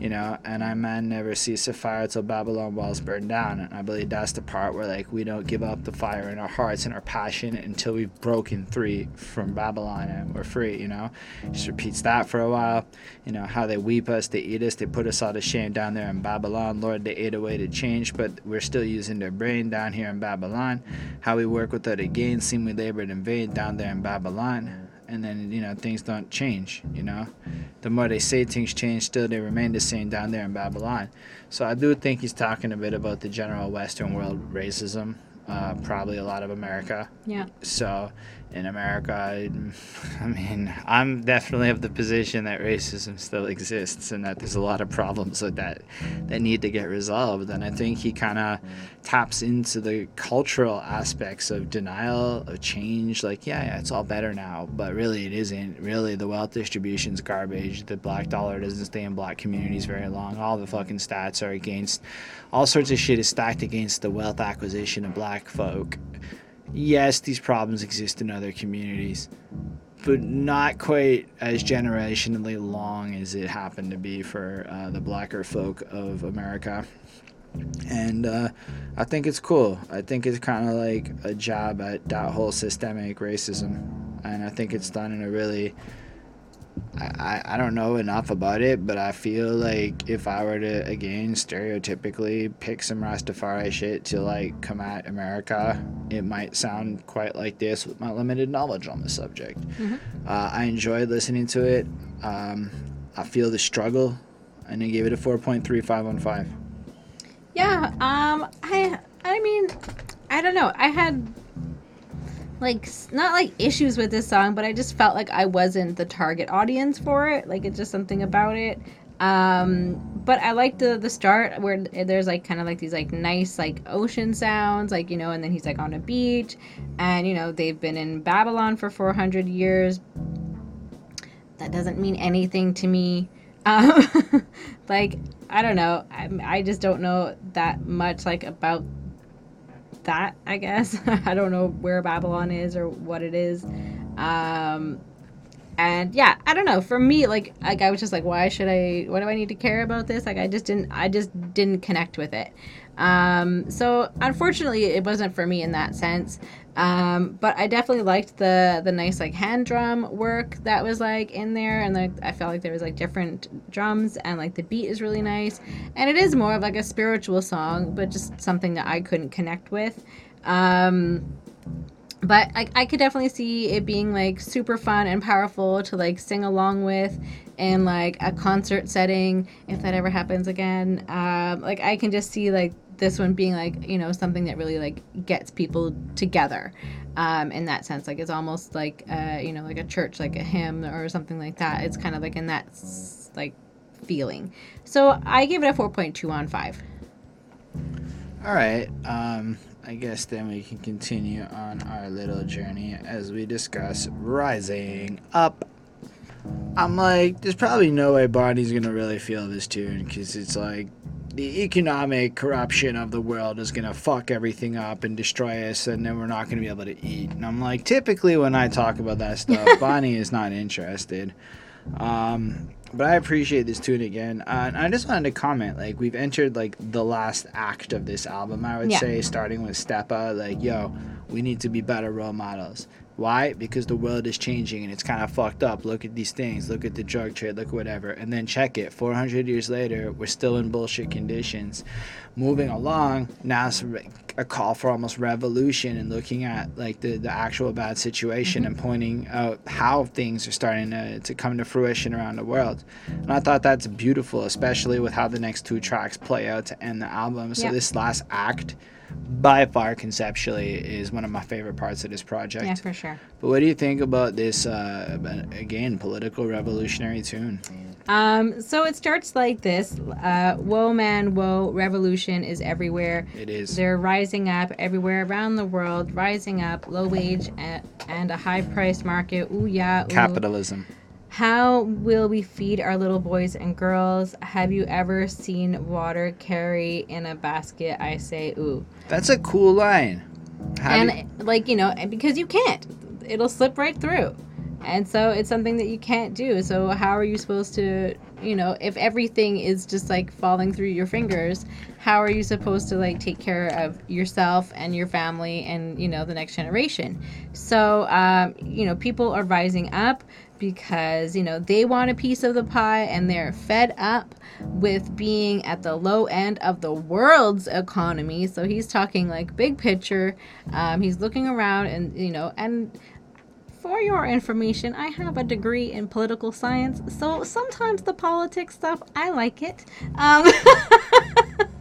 You know, and I man never cease to fire till Babylon walls burn down. And I believe that's the part where like we don't give up the fire in our hearts and our passion until we've broken free from Babylon and we're free. You know, just repeats that for a while. You know how they weep us, they eat us, they put us all to shame down there in Babylon. Lord, they ate away to change, but we're still using their brain down here in Babylon. How we work without a gain, seem we labored in vain down there in Babylon. and then you know things don't change. You know, the more they say things change, still they remain the same down there in Babylon. So I do think he's talking a bit about the general Western world racism, uh, probably a lot of America. Yeah. So in America, I, I mean, I'm definitely of the position that racism still exists and that there's a lot of problems with that that need to get resolved. And I think he kind of taps into the cultural aspects of denial, of change. Like, yeah, yeah, it's all better now, but really it isn't. Really, the wealth distribution's garbage. The black dollar doesn't stay in black communities very long. All the fucking stats are against, all sorts of shit is stacked against the wealth acquisition of black folk yes, these problems exist in other communities, but not quite as generationally long as it happened to be for uh, the blacker folk of America. And uh, I think it's cool. I think it's kind of like a job at that whole systemic racism. And I think it's done in a really I, I don't know enough about it, but I feel like if I were to again stereotypically pick some Rastafari shit to like come at America, it might sound quite like this with my limited knowledge on the subject. Mm-hmm. Uh, I enjoyed listening to it. Um, I feel the struggle, and I gave it a four point three five on five. Yeah. Um. I. I mean, I don't know. I had like not like issues with this song, but I just felt like I wasn't the target audience for it. Like it's just something about it. Um, but I like the the start where there's like kind of like these like nice like ocean sounds, like you know, and then he's like on a beach, and you know they've been in Babylon for 400 years. That doesn't mean anything to me. Um, like I don't know, I, I just don't know that much like about that, I guess. I don't know where Babylon is or what it is. Um, and yeah, I don't know. For me, like, like I was just like, why should I? What do I need to care about this? Like, I just didn't. I just didn't connect with it. Um, so unfortunately, it wasn't for me in that sense. Um, but I definitely liked the the nice like hand drum work that was like in there, and like I felt like there was like different drums, and like the beat is really nice, and it is more of like a spiritual song, but just something that I couldn't connect with. Um, but I, I could definitely see it being like super fun and powerful to like sing along with in like a concert setting if that ever happens again. Um, like i can just see like this one being like you know something that really like gets people together um, in that sense. Like it's almost like uh, you know like a church like a hymn or something like that. It's kind of like in that like feeling. So i give it a 4.2 on 5 all right um, i guess then we can continue on our little journey as we discuss rising up. I'm like there's probably no way barney's gonna really feel this tune because it's like the economic corruption of the world is going to fuck everything up and destroy us, and then we're not going to be able to eat. And I'm like, typically when I talk about that stuff, Bonnie is not interested. Um, but I appreciate this tune again. Uh, and I just wanted to comment, like we've entered like the last act of this album. I would yeah. say, starting with Steppa, like yo, we need to be better role models. Why? Because the world is changing and it's kind of fucked up. Look at these things. Look at the drug trade. Look at whatever. And then check it. 400 years later, we're still in bullshit conditions. Moving along, now it's a call for almost revolution and looking at like the, the actual bad situation mm-hmm. and pointing out how things are starting to, to come to fruition around the world. And I thought that's beautiful, especially with how the next two tracks play out to end the album. So this last act by far conceptually is one of my favorite parts of this project. Yeah, for sure. But what do you think about this uh, again political revolutionary tune? Um, so it starts like this: uh, "Whoa, man, whoa! Revolution is everywhere. It is. They're rising up everywhere around the world, rising up. Low wage and, and a high price market. Ooh yeah. Ooh. Capitalism." How will we feed our little boys and girls? Have you ever seen water carry in a basket? I say, ooh. That's a cool line. How and, you... like, you know, because you can't. It'll slip right through. And so it's something that you can't do. So, how are you supposed to, you know, if everything is just like falling through your fingers, how are you supposed to like take care of yourself and your family and, you know, the next generation? So, um, you know, people are rising up because you know they want a piece of the pie and they're fed up with being at the low end of the world's economy. So he's talking like big picture. Um, he's looking around and you know and for your information, I have a degree in political science, so sometimes the politics stuff, I like it. Um,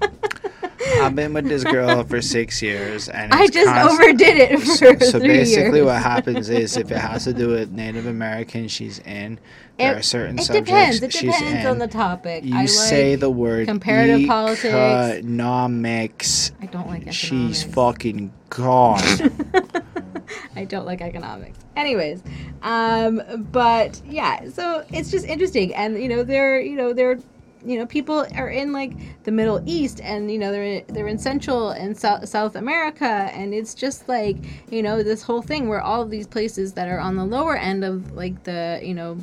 I've been with this girl for six years, and I just overdid it for So, so three basically, years. what happens is if it has to do with Native American, she's in. There It- are certain it subjects depends. It she's depends in. on the topic. you I like, say the word comparative politics. economics. I don't like economics. She's fucking gone. I don't like economics. Anyways, um, but yeah, so it's just interesting, and you know, they're you know they're you know people are in like the Middle East, and you know they're they're in Central and South, South America, and it's just like you know this whole thing where all of these places that are on the lower end of like the you know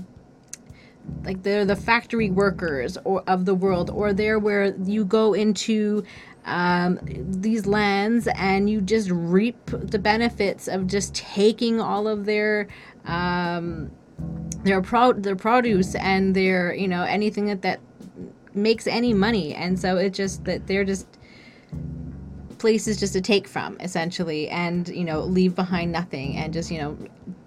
like they're the factory workers or of the world or they're where you go into um, these lands and you just reap the benefits of just taking all of their um, their pro- their produce and their you know anything that that makes any money. And so it just that they're just places just to take from essentially and you know leave behind nothing and just you know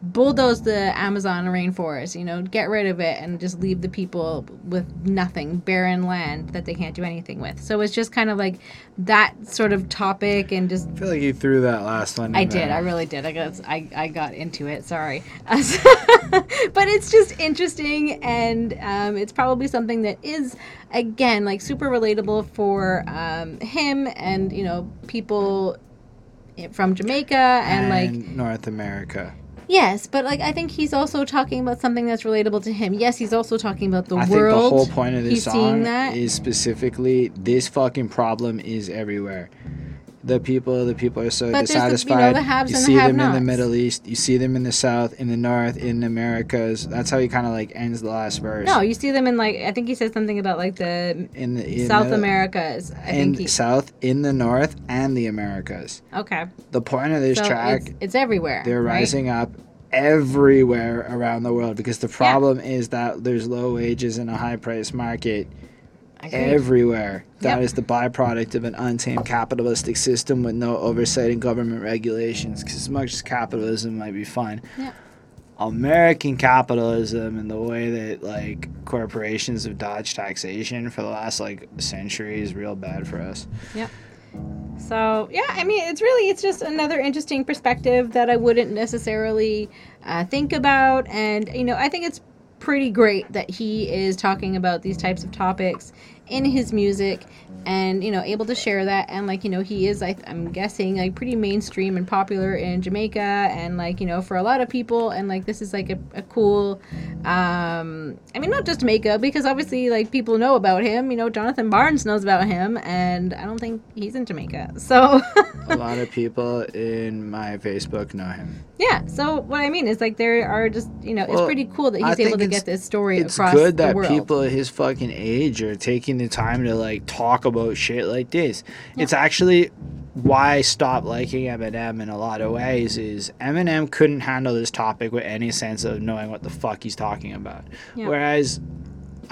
bulldoze the amazon rainforest you know get rid of it and just leave the people with nothing barren land that they can't do anything with so it's just kind of like that sort of topic and just I feel like you threw that last one. I did. there. I really did. I got. I, I got into it. Sorry, but it's just interesting, and um, it's probably something that is, again, like super relatable for um, him and you know people from Jamaica and, like North America. Yes, but like I think he's also talking about something that's relatable to him. Yes, he's also talking about the I world. think the whole point of this He's song is specifically this fucking problem is everywhere. The people, the people are so But there's the- you know, dissatisfied. the you and the see them in the. Middle East. You see them in the South, in the North, in the Americas. That's how he kind of like ends the last verse. no, you see them in like I think he said something about like the in the in South the, Americas. I in think he, South, in the North, and the Americas. okay. The point of this So track it's, it's everywhere. they're right? rising up everywhere around the world because the problem is that there's low wages in a high price market. Everywhere. That Yep. is the byproduct of an untamed capitalistic system with no oversight and government regulations. Because as much as capitalism might be fun, Yep. American capitalism and the way that like corporations have dodged taxation for the last like century is real bad for us. Yep. So yeah, I mean, it's really it's just another interesting perspective that I wouldn't necessarily uh, think about, and you know, I think it's pretty great that he is talking about these types of topics in his music and you know able to share that. And like you know he is I, i'm guessing like pretty mainstream and popular in jamaica and like you know for a lot of people. And like this is like a, a cool um i mean not just jamaica because obviously like people know about him. You know jonathan barnes knows about him. And i don't think he's in jamaica. So a lot of people in my Facebook know him. yeah. So what i mean is like there are just you know it's pretty cool that I he's able to get this story It's across good the that people his fucking age are taking the time to like talk about shit like this. It's actually why I stopped liking Eminem in a lot of ways is Eminem couldn't handle this topic with any sense of knowing what the fuck he's talking about. Yeah. Whereas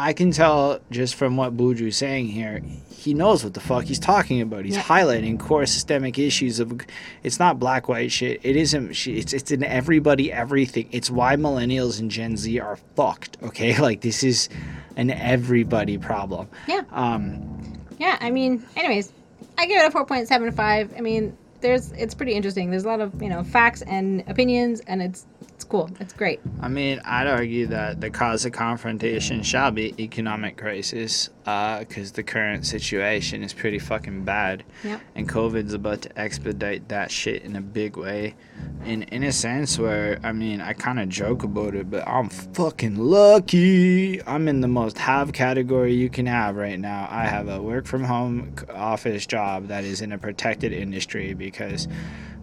I can tell just from what Buju's saying here, he knows what the fuck he's talking about. He's Yeah. highlighting core systemic issues of it's not black white shit. It isn't it's it's in everybody everything. It's why millennials and Gen Z are fucked, okay? Like this is an everybody problem. Yeah. Um Yeah, I mean, anyways, I give it a four point seven five. I mean, there's it's pretty interesting. There's a lot of you know facts and opinions, and it's cool. It's great. I mean, I'd argue that the cause of confrontation shall be economic crisis, uh, because the current situation is pretty fucking bad, Yep. and COVID's about to expedite that shit in a big way. In in a sense, where I mean, I kind of joke about it, but I'm fucking lucky. I'm in the most have category you can have right now. I have a work from home office job that is in a protected industry because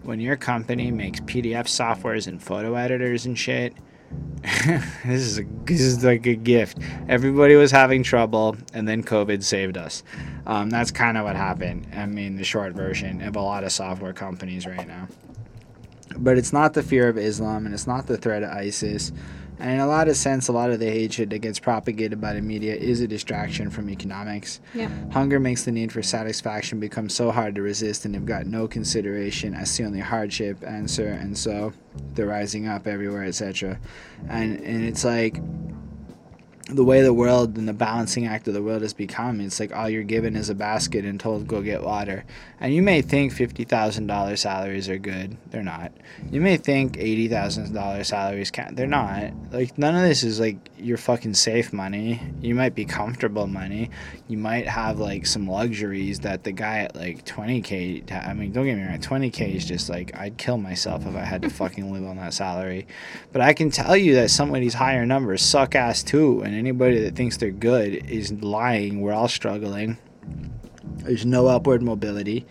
when your company makes PDF softwares and photo editors and shit, this is a, this is like a gift. Everybody was having trouble, and then COVID saved us. Um, that's kind of what happened. I mean, the short version of a lot of software companies right now. But it's not the fear of Islam, and it's not the threat of ISIS, And in a lot of sense, a lot of the hatred that gets propagated by the media is a distraction from economics. Yeah. Hunger makes the need for satisfaction become so hard to resist, and they've got no consideration as the only hardship answer, and so they're rising up everywhere, etc. And and it's like the way the world and the balancing act of the world has become, it's like all you're given is a basket and told go get water. And you may think fifty thousand dollar salaries are good. They're not. You may think eighty thousand dollar salaries can they're not. Like none of this is like your fucking safe money. You might be comfortable money. You might have like some luxuries that the guy at like twenty K I mean, don't get me wrong, twenty K is just like I'd kill myself if I had to fucking live on that salary. But I can tell you that some of these higher numbers suck ass too and anybody that thinks they're good is lying. We're all struggling. There's no upward mobility.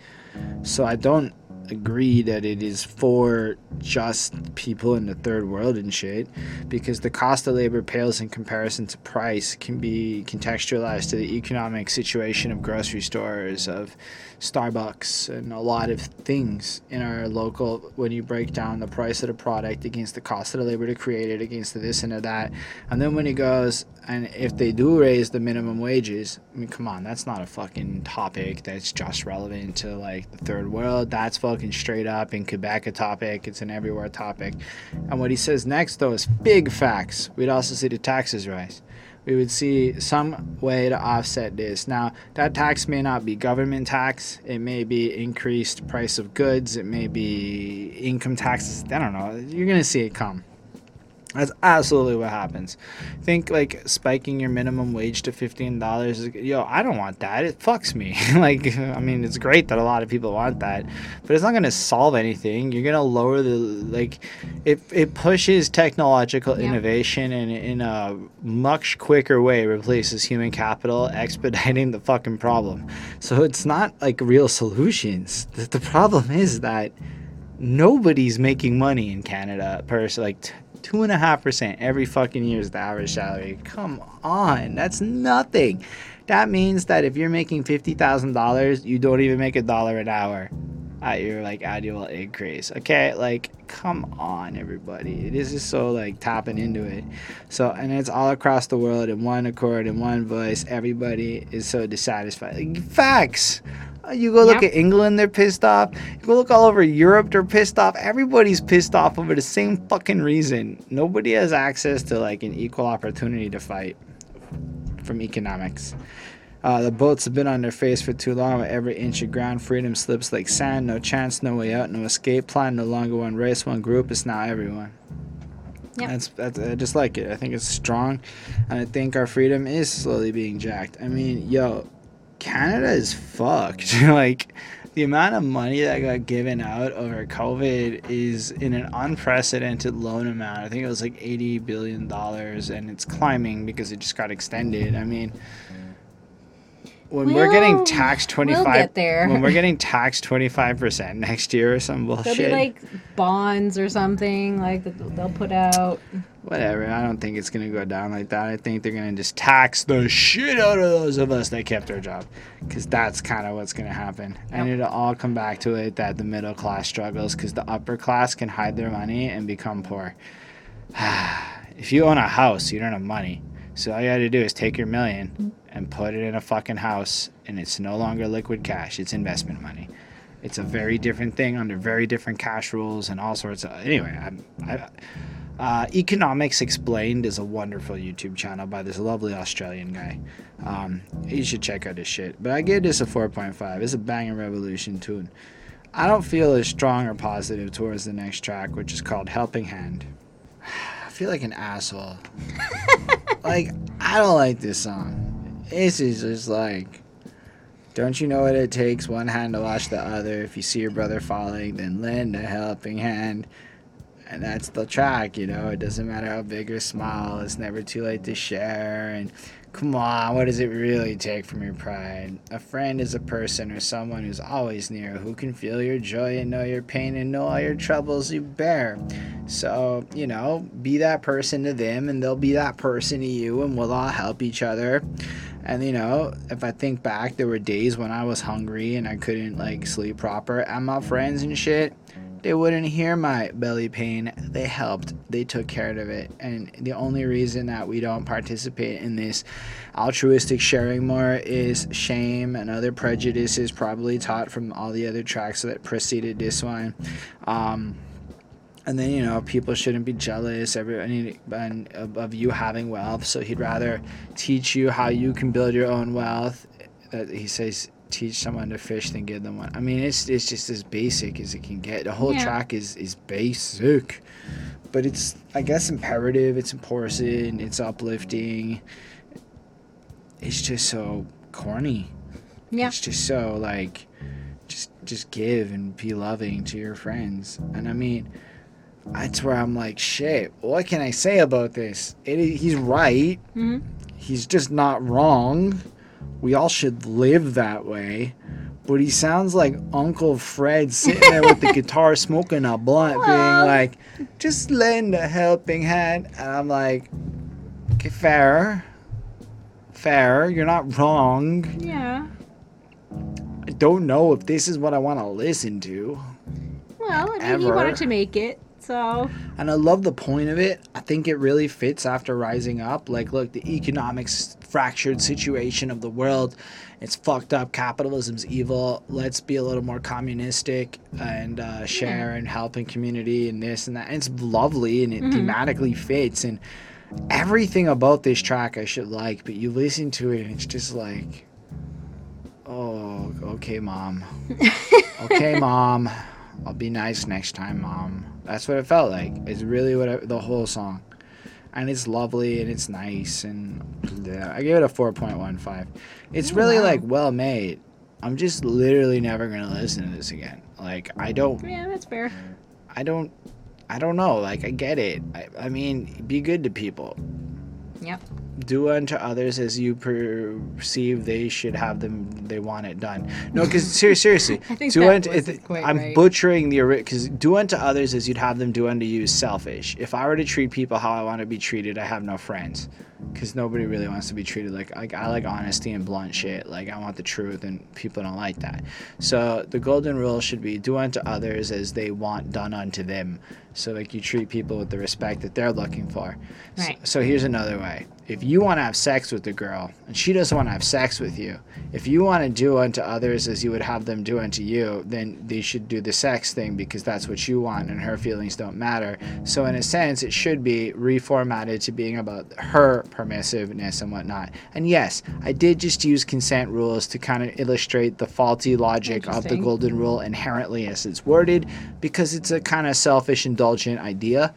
So I don't agree that it is for just people in the third world and shit because the cost of labor pales in comparison to price can be contextualized to the economic situation of grocery stores of Starbucks and a lot of things in our local when you break down the price of the product against the cost of the labor to create it against the this and the that. And then when he goes and if they do raise the minimum wages I mean come on that's not a fucking topic that's just relevant to like the third world. That's fucking straight up in Quebec a topic. It's an everywhere topic. And what he says next though is big facts. We'd also see the taxes rise we would see some way to offset this. Now, that tax may not be government tax, it may be increased price of goods, it may be income taxes. I don't know. You're going to see it come. That's absolutely what happens. Think like spiking your minimum wage to fifteen dollars. Yo, I don't want that. It fucks me. like, I mean, it's great that a lot of people want that, but it's not gonna solve anything. You're gonna lower the like, it it pushes technological Yeah. innovation and in a much quicker way replaces human capital, expediting the fucking problem. So it's not like real solutions. The, the problem is that nobody's making money in Canada per like t- two and a half percent every fucking year is the average salary. Come on, that's nothing. That means that if you're making fifty thousand dollars, you don't even make a dollar an hour at your like annual increase. Okay, like come on, everybody. It is so like tapping into it. So and it's all across the world in one accord, in one voice. Everybody is so dissatisfied. Like, facts. Uh, You go look Yeah. at England, they're pissed off. You go look all over Europe, they're pissed off. Everybody's pissed off over the same fucking reason. Nobody has access to like an equal opportunity to fight from economics. Uh, the boats have been on their face for too long. With every inch of ground, freedom slips like sand. No chance, no way out, no escape plan. No longer one race, one group. It's now everyone. Yep. That's, that's I just like it. I think it's strong, and I think our freedom is slowly being jacked. I mean, yo, Canada is fucked. like the amount of money that got given out over COVID is in an unprecedented loan amount. I think it was like eighty billion dollars, and it's climbing because it just got extended. I mean. When we're getting taxed twenty we'll get there. when we're getting taxed twenty five percent next year or some bullshit, There'll be like bonds or something like they'll put out. Whatever. I don't think it's gonna go down like that. I think they're gonna just tax the shit out of those of us that kept our job, because that's kind of what's gonna happen. And it'll all come back to it that the middle class struggles, because the upper class can hide their money and become poor. if you own a house, you don't have money. So all you had to do is take your million and put it in a fucking house, and it's no longer liquid cash. It's investment money. It's a very different thing under very different cash rules and all sorts of. Anyway, I'm, I, uh, Economics Explained is a wonderful YouTube channel by this lovely Australian guy. Um, you should check out his shit. But I give this a 4.5. It's a banging revolution tune. I don't feel as strong or positive towards the next track, which is called Helping Hand. I feel like an asshole. like, I don't like this song. This is just like. Don't you know what it takes? One hand to wash the other. If you see your brother falling, then lend a helping hand. And that's the track, you know. It doesn't matter how big or small. It's never too late to share. And come on, what does it really take from your pride? A friend is a person or someone who's always near, who can feel your joy and know your pain and know all your troubles you bear. So, you know, be that person to them and they'll be that person to you and we'll all help each other. And you know, if I think back, there were days when I was hungry and I couldn't like sleep proper. And my friends and shit, They wouldn't hear my belly pain. They helped. They took care of it. And the only reason that we don't participate in this altruistic sharing more is shame and other prejudices probably taught from all the other tracks that preceded this one. Um, and then you know people shouldn't be jealous everybody and of, of you having wealth. So he'd rather teach you how you can build your own wealth. That he says teach someone to fish than give them one. I mean it's it's just as basic as it can get. The whole Yeah. track is is basic. But it's i guess imperative. It's important. It's uplifting. It's just so corny. Yeah. it's just so like just just give and be loving to your friends. And i mean that's where i'm like shit what can i say about this? It, he's right. Hmm he's just not wrong. We all should live that way. But he sounds like uncle fred sitting there with the guitar smoking a blunt being like just lend a helping hand. And i'm like okay fair. Fair. You're not wrong. Yeah. I don't know if this is what I want to listen to. Well, I mean, he Ever. wanted to make it, so And I love the point of it. I think it really fits after rising up. Like, look, the economics fractured situation of the world. It's fucked up. Capitalism's evil. Let's be a little more communistic and uh, share and help in community and this and that. And it's lovely and it thematically fits. And everything about this track I should like, but you listen to it and it's just like, oh, okay, mom. okay, mom. I'll be nice next time, mom. That's what it felt like. It's really what I, the whole song, and it's lovely and it's nice and yeah, I give it a four point one five. It's really wow. like well made. I'm just literally never gonna listen to this again. Like I don't, yeah, that's fair. I don't, I don't know. Like I get it. I, I mean, be good to people. Yep. Do unto others as you perceive they should have them they want it done no because seriously I think do that unto, wasn't quite i'm right. butchering the because do unto others as you'd have them do unto you is selfish if i were to treat people how i want to be treated i have no friends because nobody really wants to be treated like, like i like honesty and blunt shit like i want the truth and people don't like that so the golden rule should be do unto others as they want done unto them so like you treat people with the respect that they're looking for S- Right. so here's another way. If you want to have sex with the girl and she doesn't want to have sex with you, if you want to do unto others as you would have them do unto you, then they should do the sex thing because that's what you want and her feelings don't matter. So in a sense, it should be reformatted to being about her permissiveness and whatnot. And yes, I did just use consent rules to kind of illustrate the faulty logic of the golden rule inherently as it's worded because it's a kind of selfish indulgent idea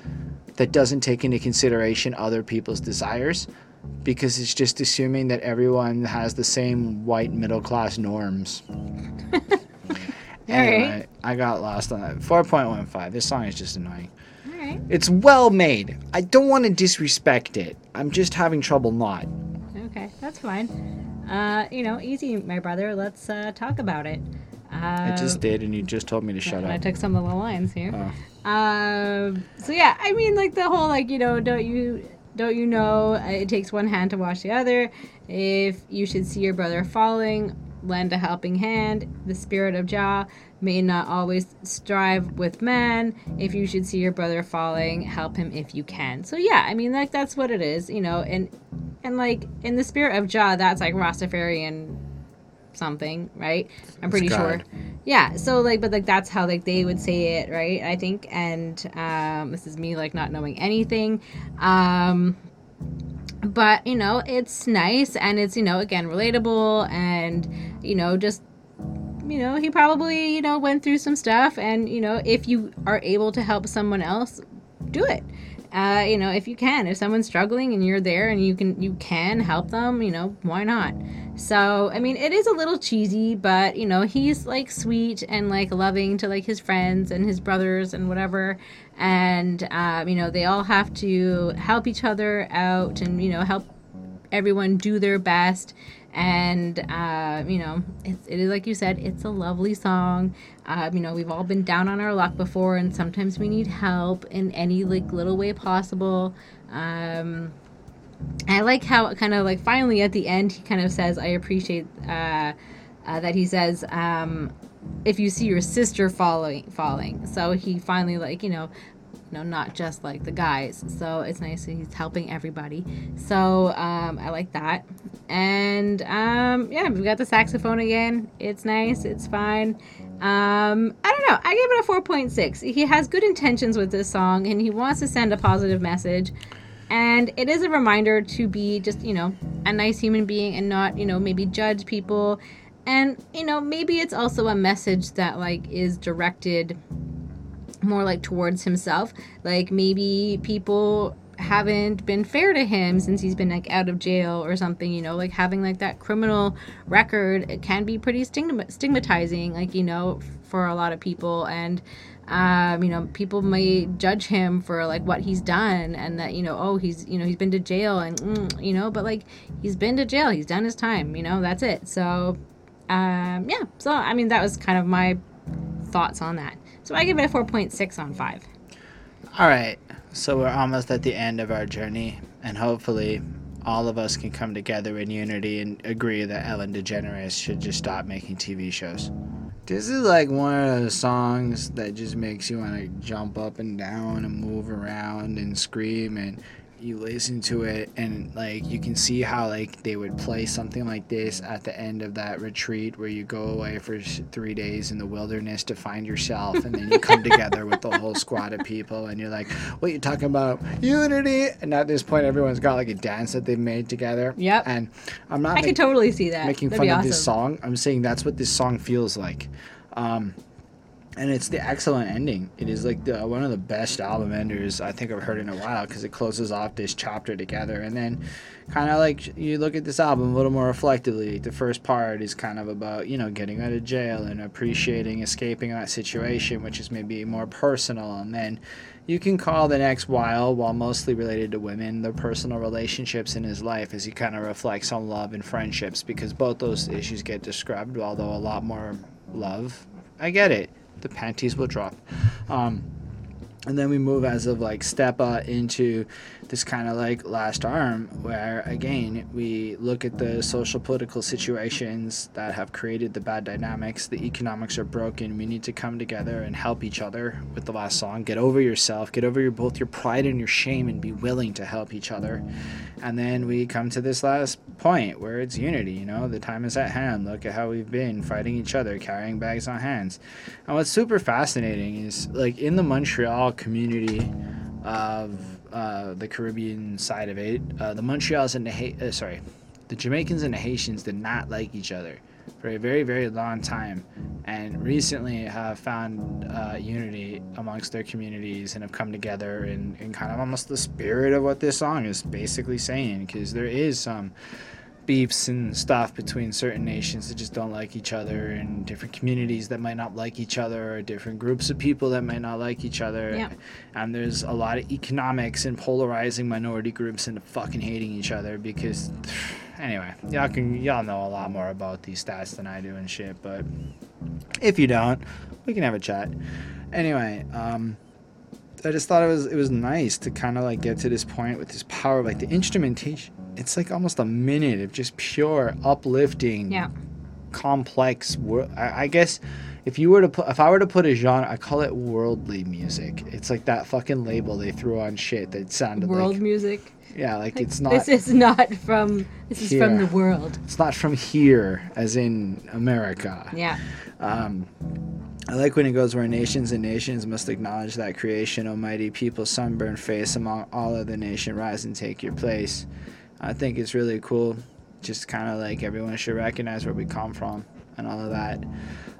that doesn't take into consideration other people's desires because it's just assuming that everyone has the same white middle class norms. anyway, I got lost on that. 4.15. This song is just annoying. Right. It's well made. I don't want to disrespect it. I'm just having trouble not. Okay, that's fine. Uh, you know, easy, my brother. Let's uh, talk about it. Uh, I just did, and you just told me to shut up. I took some of the lines here. Oh. Um, so yeah, I mean, like the whole like you know, don't you don't you know uh, it takes one hand to wash the other. If you should see your brother falling, lend a helping hand. The spirit of Jah may not always strive with man. If you should see your brother falling, help him if you can. So yeah, I mean, like that's what it is, you know, and and like in the spirit of Jah, that's like Rastafarian something, right? I'm pretty sure. Yeah, so like, but like that's how like they would say it, right? I think, and um, this is me like not knowing anything, um, but you know, it's nice and it's you know again relatable and you know just you know he probably you know went through some stuff and you know if you are able to help someone else, do it. Uh, you know, if you can, if someone's struggling and you're there and you can you can help them, you know, why not? So, I mean, it is a little cheesy, but you know, he's like sweet and like loving to like his friends and his brothers and whatever. And um, you know, they all have to help each other out and you know, help everyone do their best. And uh, you know, it's, it is like you said, it's a lovely song. Um, you know, we've all been down on our luck before, and sometimes we need help in any like little way possible. Um, I like how kind of like finally at the end he kind of says, "I appreciate uh, uh, that." He says, um, if you see your sister falling falling so he finally like you know know not just like the guys. So it's nice that he's helping everybody. So um, i like that. And um, yeah we got the saxophone again. It's nice. It's fine. Um, i don't know. I gave it a 4.6 he has good intentions with this song and he wants to send a positive message. And it is a reminder to be just you know a nice human being and not you know maybe judge people. And you know maybe it's also a message that like is directed more like towards himself. Like maybe people haven't been fair to him since he's been like out of jail or something you know? Like having like that criminal record it can be pretty stigmatizing like you know for a lot of people. And um, you know people may judge him for like what he's done and that you know oh he's you know he's been to jail and mm, you know? But like he's been to jail. He's done his time you know? That's it. So um, yeah. So i mean that was kind of my thoughts on that so i give it a 4.6 on 5 All right, so we're almost at the end of our journey, and hopefully, all of us can come together in unity and agree that Ellen DeGeneres should just stop making TV shows. This is like one of those songs that just makes you want to jump up and down and move around and scream and you listen to it and like you can see how like they would play something like this at the end of that retreat where you go away for three days in the wilderness to find yourself and then you come together with the whole squad of people and you're like what you talking about unity and at this point everyone's got like a dance that they've made together Yep. and i'm not i could totally see that making That'd fun be of this song. I'm saying that's what this song feels like. Um, and it's the excellent ending. It is like the, one of the best album enders I think I've heard in a while because it closes off this chapter together. And then, kind of like you look at this album a little more reflectively. The first part is kind of about you know getting out of jail and appreciating escaping that situation, which is maybe more personal. And then you can call the next while, while mostly related to women, the personal relationships in his life as he kind of reflects on love and friendships because both those issues get described, although a lot more love. I get it. The panties will drop. Um, and then we move as of like Steppa into this kind of like last arm where again we look at the social political situations that have created the bad dynamics the economics are broken we need to come together and help each other with the last song. Get over yourself get over your both your pride and your shame and be willing to help each other. And then we come to this last point where it's unity you know? The time is at hand. Look at how we've been fighting each other carrying bags on hands. And what's super fascinating is like in the montreal community of uh, the caribbean side of it uh, the montreals and the ha- uh, sorry the jamaicans and the haitians did not like each other for a very very long time. And recently have found uh, unity amongst their communities and have come together in, in kind of almost the spirit of what this song is basically saying. Because there is some beefs and stuff between certain nations that just don't like each other and different communities that might not like each other or different groups of people that might not like each other Yeah. and there's a lot of economics and polarizing minority groups into fucking hating each other because anyway y'all can y'all know a lot more about these stats than i do and shit but if you don't we can have a chat anyway um I just thought it was it was nice to kind of like get to this point with this power of like the instrumentation. It's like almost a minute of just pure uplifting, Yeah. complex. Wor- I, I guess if you were to put if I were to put a genre, I call it worldly music. It's like that fucking label they threw on shit that sounded like World like music. yeah, like it's not This is not from. This is from the world. it's not from here as in America. Yeah. Um, I like when it goes where nations and nations must acknowledge that creation, almighty people, sunburned face among all other nation, rise and take your place. I think it's really cool. Just kind of like everyone should recognize where we come from and all of that.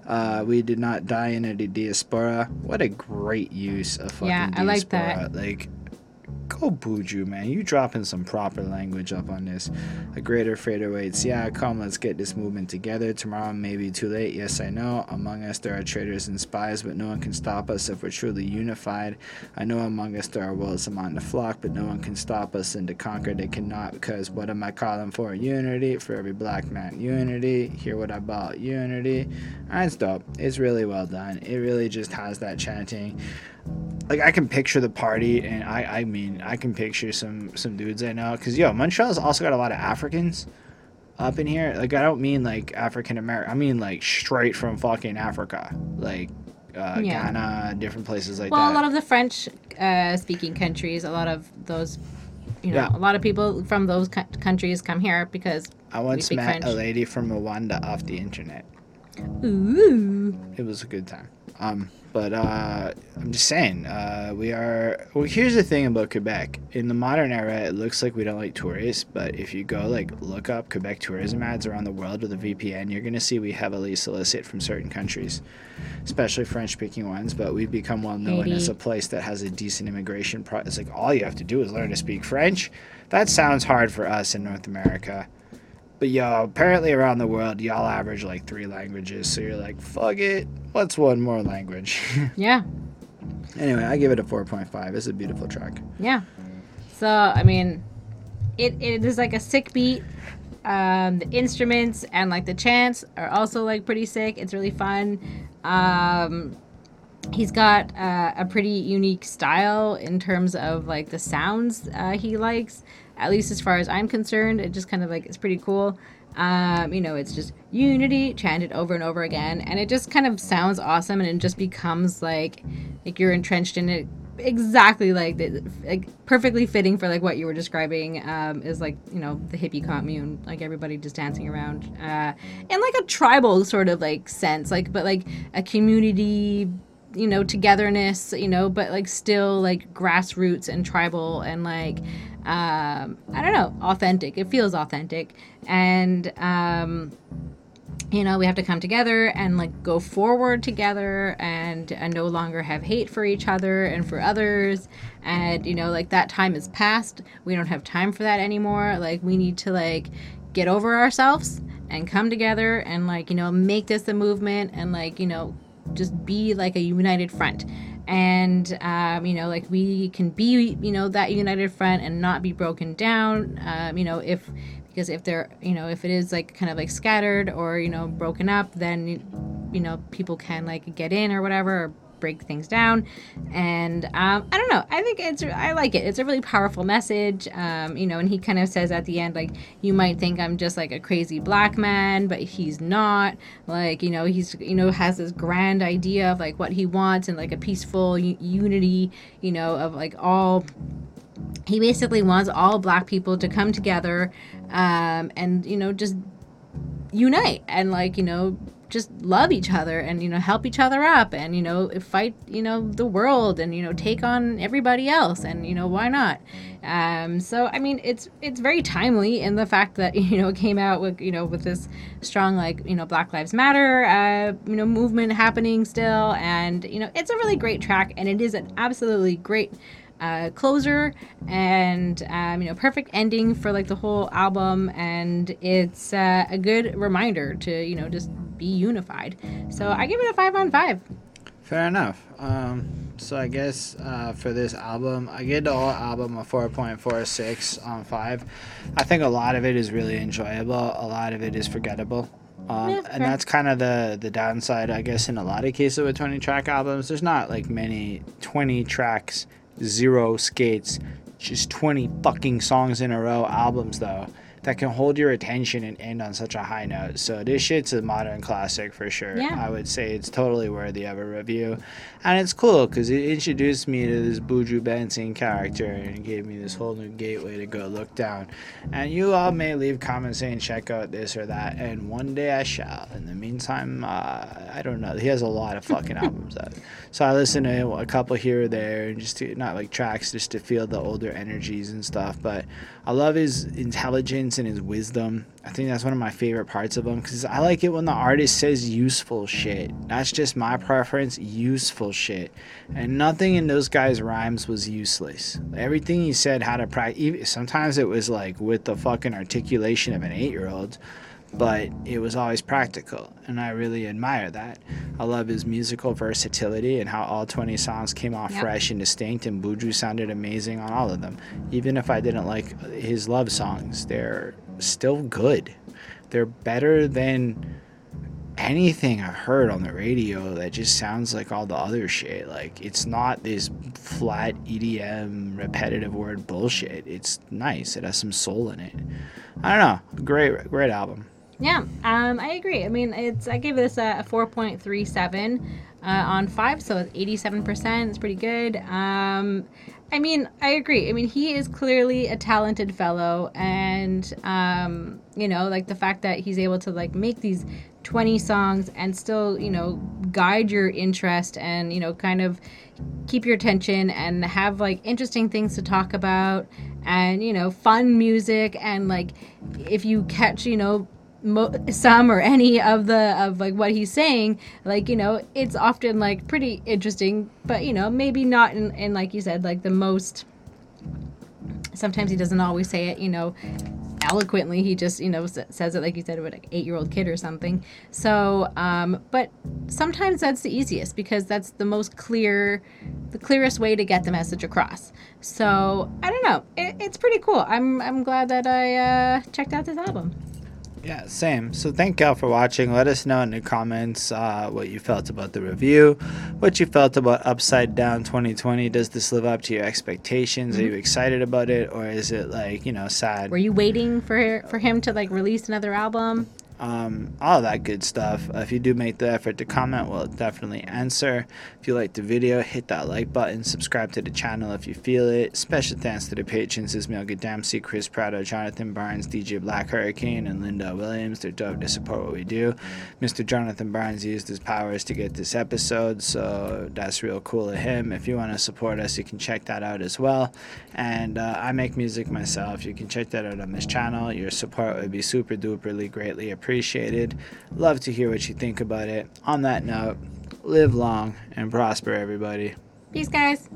Uh, we did not die in a diaspora. What a great use of fucking Yeah, I like that. Like, go oh, Buju, man. You dropping some proper language up on this. A greater fate awaits. Yeah, come, let's get this movement together. Tomorrow may be too late. Yes, I know. Among us there are traitors and spies, but no one can stop us if we're truly unified. I know among us there are wolves among the flock, but no one can stop us, and to conquer they cannot. Because what am I calling for? Unity. For every black man, unity. Hear what I bought? Unity. That's dope. It's really well done. It really just has that chanting like I can picture the party, and I I mean I can picture some some dudes I know because yo Montreal's also got a lot of Africans. up in here. Like I don't mean like African American. I mean like straight from fucking Africa, like uh, Yeah. Ghana, different places like Well, that. a lot of the French uh, speaking countries, a lot of those, you know, Yeah. a lot of people from those co- countries come here because. I once met a lady from Rwanda off the internet. Ooh. It was a good time. Um, but uh, I'm just saying, uh, we are. Well, here's the thing about Quebec. In the modern era, it looks like we don't like tourists, but if you go like look up Quebec tourism ads around the world with a VPN, you're gonna see we heavily solicit from certain countries, especially French-speaking ones. But we've become well known as a place that has a decent immigration. Pro- it's like all you have to do is learn to speak French. That sounds hard for us in North America. But yo, apparently around the world, y'all average like three languages. So you're like, fuck it. What's one more language? Yeah. anyway, I give it a 4.5. It's a beautiful track. Yeah. So I mean, it, it is like a sick beat. Um, the instruments and like the chants are also like pretty sick. It's really fun. Um, he's got uh, a pretty unique style in terms of like the sounds uh, he likes. At least as far as I'm concerned, it just kind of like it's pretty cool. Um, you know, it's just unity chanted over and over again, and it just kind of sounds awesome, and it just becomes like like you're entrenched in it exactly like like perfectly fitting for like what you were describing um is like you know the hippie commune like everybody just dancing around uh in like a tribal sort of like sense like but like a community you know togetherness you know but like still like grassroots and tribal and like um i don't know authentic. It feels authentic. And um you know we have to come together and like go forward together and and no longer have hate for each other and for others. And you know like that time is past. We don't have time for that anymore. Like we need to like get over ourselves and come together and like you know make this a movement and like you know just be like a united front and um, you know like we can be you know that united front and not be broken down um, you know if because if they're you know if it is like kind of like scattered or you know broken up then you know people can like get in or whatever or break things down. And um, i don't know. I think it's i like it. It's a really powerful message. Um, you know and he kind of says at the end like you might think i'm just like a crazy black man but he's not. Like you know he's you know has this grand idea of like what he wants and like a peaceful u- unity you know of like all he basically wants all black people to come together um, and you know just unite and like you know just love each other and you know help each other up and you know fight you know the world and you know take on everybody else and you know why not um so i mean it's it's very timely in the fact that you know it came out with you know with this strong like you know black lives matter uh you know movement happening still and you know it's a really great track and it is an absolutely great uh, closer and um, you know perfect ending for like the whole album and it's uh, a good reminder to you know just be unified so i give it a five on five Fair enough. Um, so I guess uh, for this album, I give the whole album a 4.46 on 5. I think a lot of it is really enjoyable. A lot of it is forgettable. Um, Yeah, and that's kind of the, the downside, I guess, in a lot of cases with 20 track albums. There's not like many 20 tracks, zero skates, just 20 fucking songs in a row albums, though, that can hold your attention and end on such a high note. So this shit's a modern classic for sure. Yeah. I would say it's totally worthy of a review. And it's cool because it introduced me to this Buju Banton character and gave me this whole new gateway to go look down. And you all may leave comments saying check out this or that, and one day I shall. In the meantime, uh, I don't know. He has a lot of fucking albums out. So I listen to a couple here or there, and just to, not like tracks, just to feel the older energies and stuff. But I love his intelligence and his wisdom. I think that's one of my favorite parts of him because I like it when the artist says useful shit. That's just my preference, useful shit. And nothing in those guys' rhymes was useless. Everything he said had a practice. Sometimes it was like with the fucking articulation of an eight year old, but it was always practical. And I really admire that. I love his musical versatility and how all 20 songs came off Yep. fresh and distinct, and Buju sounded amazing on all of them. Even if I didn't like his love songs, they're still good. They're better than anything I've heard on the radio that just sounds like all the other shit. Like it's not this flat EDM repetitive word bullshit. It's nice. It has some soul in it. I don't know. Great, great album. Yeah, um, I agree. I mean, it's I gave this a, a 4.37 uh, on five, so it's 87%. It's pretty good. Um, I mean, I agree. I mean, he is clearly a talented fellow, and um, you know, like the fact that he's able to like make these 20 songs and still, you know, guide your interest and you know, kind of keep your attention and have like interesting things to talk about and you know, fun music and like if you catch, you know mo- some or any of the of like what he's saying like you know it's often like pretty interesting but you know maybe not in, in like you said like the most sometimes he doesn't always say it you know eloquently he just you know says it like you said with an eight year old kid or something. So um, but sometimes that's the easiest because that's the most clear the clearest way to get the message across. So i don't know. It, it's pretty cool. I'm i'm glad that i uh, checked out this album yeah, same. So thank y'all for watching. Let us know in the comments uh, what you felt about the review, what you felt about Upside Down 2020. Does this live up to your expectations? Mm-hmm. Are you excited about it, or is it like you know sad? Were you waiting for for him to like release another album? Um, all that good stuff. Uh, if you do make the effort to comment, we'll definitely answer. If you like the video, hit that like button, subscribe to the channel if you feel it. Special thanks to the patrons Ismail Gadamsi, Chris Prado, Jonathan Barnes, DJ Black Hurricane, and Linda Williams. They're dope to support what we do. Mr. Jonathan Barnes used his powers to get this episode, so that's real cool of him. If you want to support us, you can check that out as well. And uh, I make music myself. You can check that out on this channel. Your support would be super duperly greatly appreciated appreciated. Love to hear what you think about it. On that note, live long and prosper, everybody. Peace, guys.